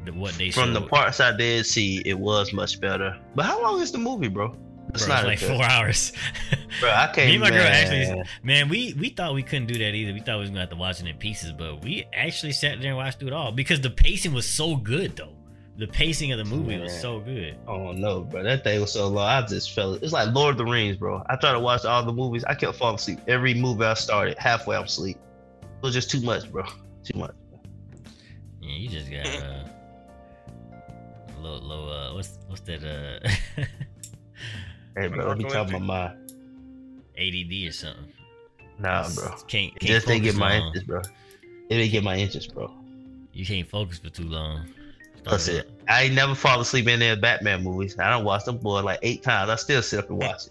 S1: the, what they
S2: From
S1: showed.
S2: the parts I did see, it was much better. But how long is the movie, bro? It's
S1: Bro, it's
S2: not
S1: like four hours.
S2: Bro, I can't.
S1: Me and my girl actually, man, we we thought we couldn't do that either. We thought we was gonna have to watch it in pieces, but we actually sat there and watched through it all because the pacing was so good, though. The pacing of the movie was so good.
S2: Oh don't bro. That thing was so long. I just felt it's like Lord of the Rings, bro. I tried to watch all the movies. I kept falling asleep. Every movie I started, halfway I'm asleep. It was just too much, bro. Too much.
S1: Yeah, you just got uh, little low. Uh, what's what's that? Uh,
S2: Hey, bro, let me about my
S1: ADD or something.
S2: nah, bro.
S1: Can't,
S2: It
S1: can't
S2: just didn't get my
S1: long.
S2: interest, bro. It didn't get my interest, bro.
S1: You can't focus for too long.
S2: That's it. I ain't never fall asleep in there Batman movies. I don't watch them boy like eight times. I still sit up and watch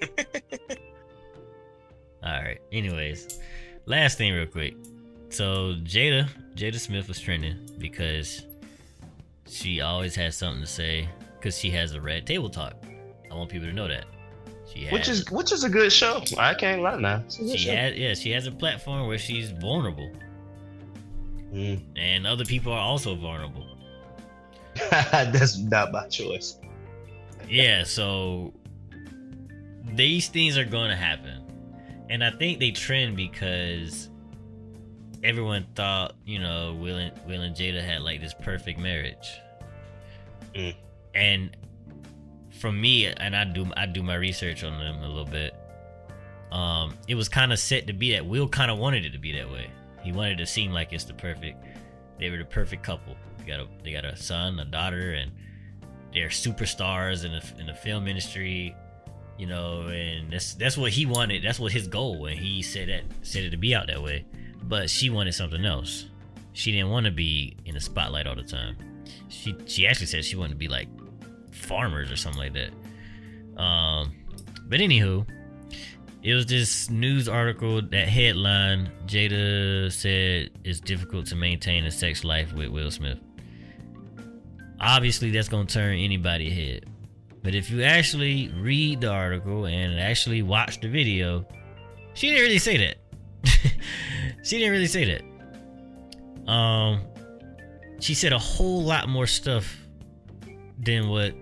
S2: it.
S1: All right. Anyways, last thing, real quick. So Jada, Jada Smith was trending because she always has something to say because she has a red table talk. I want people to know that. She has,
S2: Which is which is a good show. I can't lie now. It's a good
S1: she
S2: show.
S1: has yeah she has a platform where she's vulnerable
S2: Mm.
S1: and other people are also vulnerable.
S2: That's not my choice.
S1: yeah, so these things are going to happen. And I think they trend because everyone thought, you know, Will and, Will and Jada had like this perfect marriage.
S2: Mm.
S1: And from me, and I do I do my research on them a little bit. Um, it was kind of set to be that. Will kind of wanted it to be that way. He wanted to seem like it's the perfect. They were the perfect couple. They got a they got a son, a daughter, and they're superstars in the in the film industry. You know, and that's that's what he wanted. That's what his goal when he said that said it to be out that way. But she wanted something else. She didn't want to be in the spotlight all the time. She she actually said she wanted to be like farmers or something like that. Um, but anywho, it was this news article that headline Jada said it's difficult to maintain a sex life with Will Smith. Obviously, that's gonna turn anybody head. But if you actually read the article and actually watch the video, she didn't really say that. she didn't really say that. Um, she said a whole lot more stuff than what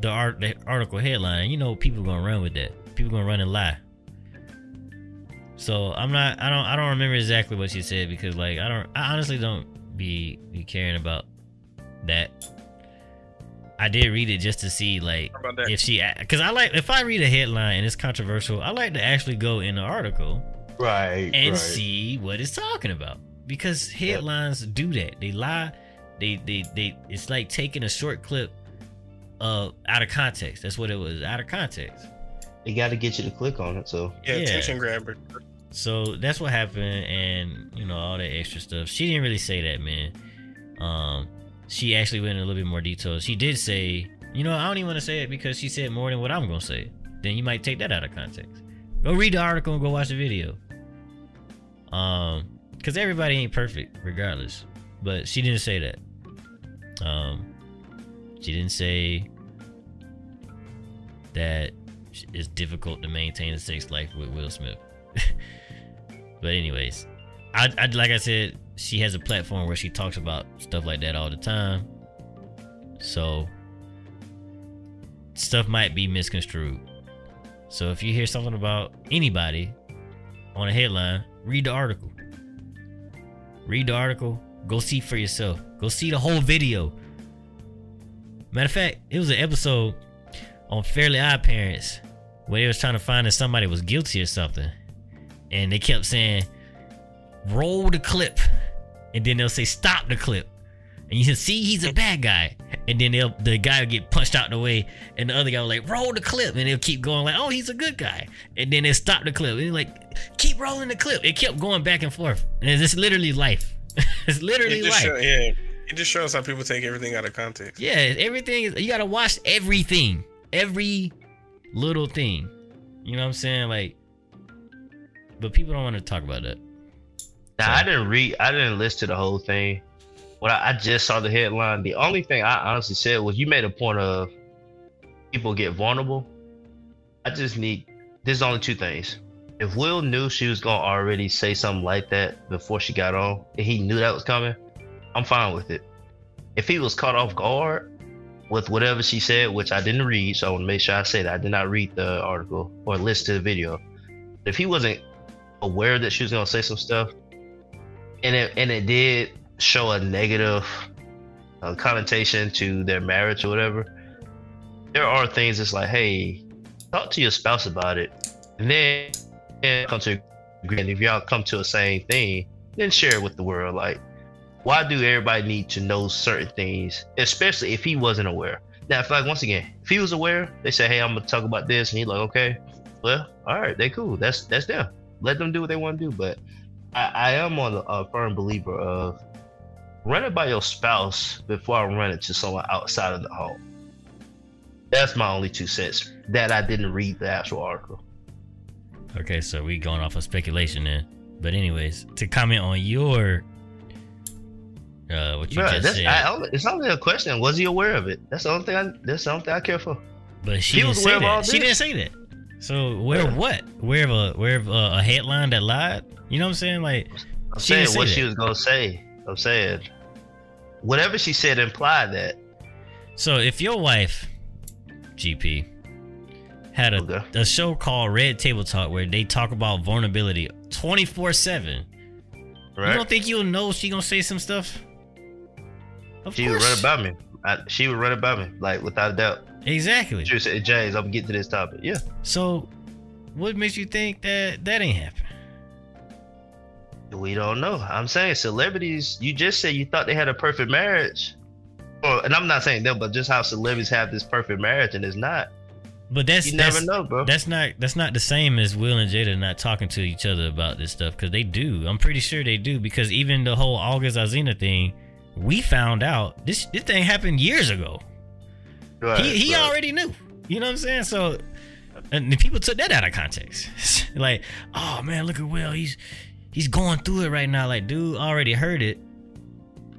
S1: the art the article headline. You know, people gonna run with that. People gonna run and lie. So I'm not. I don't. I don't remember exactly what she said because, like, I don't. I honestly don't be be caring about that. I did read it just to see, like,
S3: How about that?
S1: if she, because I like if I read a headline and it's controversial, I like to actually go in the article
S2: Right.
S1: and
S2: right.
S1: see what it's talking about because headlines do that they lie they they they it's like taking a short clip uh out of context that's what it was out of context
S2: They got to get you to click on it. So
S3: yeah,
S1: yeah.
S3: attention grabber.
S1: so that's what happened and you know all that extra stuff she didn't really say that man um she actually went in a little bit more detail. She did say you know i don't even want to say it because she said more than what i'm gonna say. Then you might take that out of context. Go read the article and go watch the video. Um because everybody ain't perfect regardless. But she didn't say that. Um she didn't say that it's difficult to maintain a sex life with will smith. But anyways, I, I like I said, she has a platform where she talks about stuff like that all the time. So stuff might be misconstrued. So if you hear something about anybody on a headline, read the article. Read the article. Go see for yourself. Go see the whole video. Matter of fact, it was an episode on Fairly Odd Parents where they was trying to find that somebody was guilty or something and they kept saying roll the clip and then they'll say stop the clip. And you can see he's a bad guy. And then they'll the guy will get punched out the way. And the other guy will like roll the clip. And they'll keep going like oh he's a good guy. And then they stop the clip. And like keep rolling the clip. It kept going back and forth. And it's literally life. It's literally
S3: It
S1: life.
S3: show, yeah, it just shows how people take everything out of context.
S1: yeah, everything is you gotta watch everything. Every little thing. You know what I'm saying? Like but people don't want to talk about that.
S2: Now
S1: So-
S2: I didn't read. I didn't listen to the whole thing. What I, I just saw the headline. The only thing I honestly said was you made a point of people get vulnerable. I just need. There's only two things. if Will knew she was gonna already say something like that before she got on, and he knew that was coming, I'm fine with it. If he was caught off guard with whatever she said, which I didn't read, so I want to make sure I say that I did not read the article or listen to the video. If he wasn't aware that she was gonna say some stuff, and it and it did show a negative uh, connotation to their marriage or whatever, there are things that's like, hey, talk to your spouse about it, and then and come to agreement. If y'all come to a same thing, then share it with the world. Like, why do everybody need to know certain things, especially if he wasn't aware? Now, if like once again, if he was aware, they say, "Hey, I'm gonna talk about this," and he's like, "Okay, well, all right, they cool. That's that's them. Let them do what they want to do." But I, I am on a, a firm believer of run it by your spouse before I run it to someone outside of the home. That's my only two cents. That I didn't read the actual article.
S1: Okay, so we going off of speculation then. But anyways, to comment on your uh what you
S2: Bruh,
S1: just said.
S2: I, only- it's only a question. Was he aware of it? That's the only thing. I, that's the only thing I care for.
S1: but she
S2: he
S1: didn't
S2: was
S1: say
S2: aware of all
S1: that. She didn't say that. So where
S2: Yeah.
S1: what? Where a where a, a headline that lied? You know what I'm saying? Like
S2: I'm
S1: She
S2: saying
S1: didn't say
S2: what she was gonna say. I'm saying whatever she said implied that.
S1: so if your wife, GP, had a,
S2: Okay.
S1: a show called Red Table Talk where they talk about vulnerability 24 7
S2: Right.
S1: you don't think you'll know she gonna say some stuff of
S2: she would run about me. I, she would run about me, like without a doubt.
S1: Exactly
S2: say, "James, I'm getting to this topic." Yeah.
S1: so what makes you think that that ain't happen
S2: We don't know. I'm saying celebrities. You just said you thought they had a perfect marriage, or, and I'm not saying them, but just how celebrities have this perfect marriage and it's not.
S1: but that's
S2: You
S1: that's,
S2: never know, bro.
S1: that's not that's not the same as Will and Jada not talking to each other about this stuff because they do. I'm pretty sure they do because even the whole August Alsina thing, we found out this this thing happened years ago.
S2: Right,
S1: he he
S2: right.
S1: already knew. You know what I'm saying? So and the people took that out of context. like, oh man, look at Will. He's he's going through it right now. Like, dude already heard it.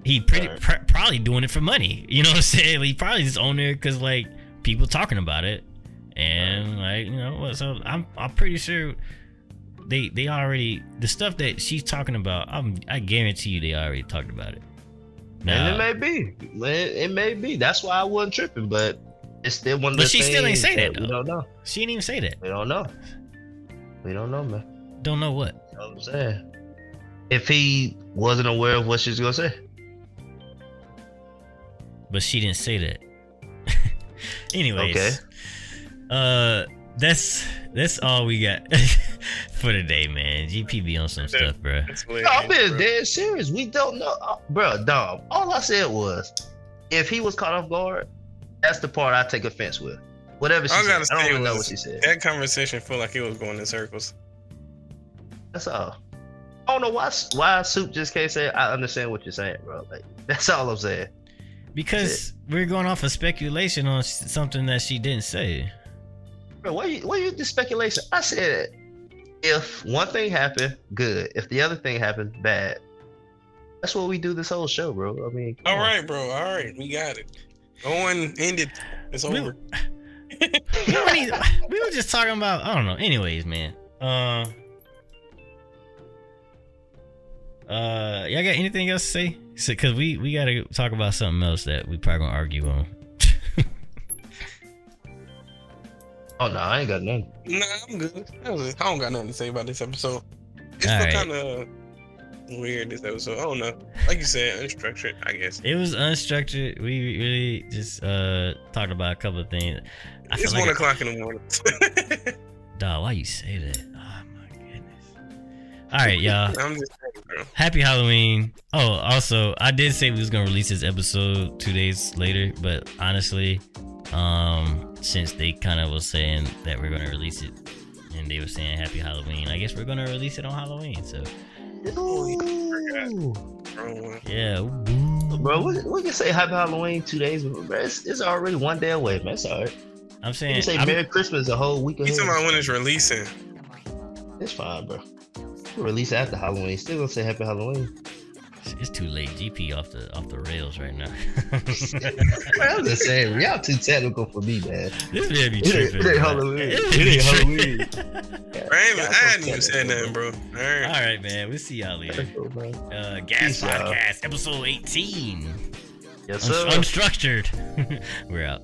S1: He pretty
S2: Right.
S1: pr- probably doing it for money. You know what I'm saying? He probably just on there because like people talking about it, and like you know what? So I'm I'm pretty sure they they already the stuff that she's talking about. I'm I guarantee you they already talked about it.
S2: And it may be. It, it may be. That's why I wasn't tripping, but it's still one of
S1: But
S2: the
S1: she still ain't say that,
S2: We don't know.
S1: she didn't even say that.
S2: We don't know. We don't know, man.
S1: Don't know what.
S2: You know what I'm saying? If he wasn't aware of what she was gonna say,
S1: but she didn't say that. Anyways,
S2: Okay.
S1: uh, that's that's all we got for today, man. GP be on some
S3: Yeah.
S1: stuff, bro.
S2: No, I'm being dead serious. We don't know, uh, bro. Dom. All I said was, if he was caught off guard, that's the part I take offense with. Whatever she
S3: I
S2: said,
S3: gotta
S2: I don't
S3: say
S2: even know what she said.
S3: That conversation felt like it was going in circles.
S2: That's all. I don't know why why Soup just can't say I understand what you're saying, bro. Like that's all I'm saying.
S1: Because we're going off of speculation on something that she didn't say.
S2: Bro, why you why you the speculation? I said if one thing happened, good. If the other thing happened, bad. That's what we do this whole show, bro. I mean, come
S3: All
S2: on.
S3: right, bro. All right, we got it. Going ended. It's
S1: We-
S3: over.
S1: We, don't need- we were just talking about I don't know. Anyways, man. Uh, uh, y'all got anything else to say? So, Cause we we gotta talk about something else that we probably gonna argue on.
S2: Oh no, I ain't got nothing.
S3: Nah, I'm good. That was it. I don't got nothing to say about this episode. It's
S1: All
S3: still
S1: right.
S3: kind of weird this episode. I don't know. Like you said, unstructured. I guess.
S1: It was unstructured. We really just uh talked about a couple of things. I
S3: It's
S1: feel
S3: one
S1: like
S3: o'clock in the morning.
S1: dog, why you say that? Oh my goodness. All right, y'all.
S3: I'm just saying, bro.
S1: Happy Halloween. Oh, also, I did say we was gonna release this episode two days later, but honestly, um, since they kind of was saying that we're gonna release it, and they were saying Happy Halloween, I guess we're gonna release it on Halloween. So
S2: Ooh.
S1: Yeah, ooh.
S2: Bro, we, we can say Happy Halloween two days, bro, it's, it's already one day away, man. It's alright.
S1: I'm
S2: You
S1: saying
S2: can say
S1: I'm-
S2: Merry Christmas a whole week
S3: You
S2: ahead.
S3: talking about when it's releasing?
S2: It's fine, bro. Release after Halloween. Still gonna say Happy Halloween.
S1: It's too late. GP off the off the rails right now.
S2: I'm just saying, y'all too technical for me, man.
S1: this man be
S2: It ain't-
S1: tripping.
S2: it ain't. Halloween.
S1: It
S2: It ain't Halloween.
S3: I, ain't,
S2: Y'all
S3: I
S2: so
S3: hadn't even said nothing, bro. All right.
S1: All right, man. We'll see y'all later. Uh, Gas
S2: Peace out.
S1: Podcast, episode 18.
S2: Yes,
S1: Un-
S2: sir.
S1: unstructured. We're out.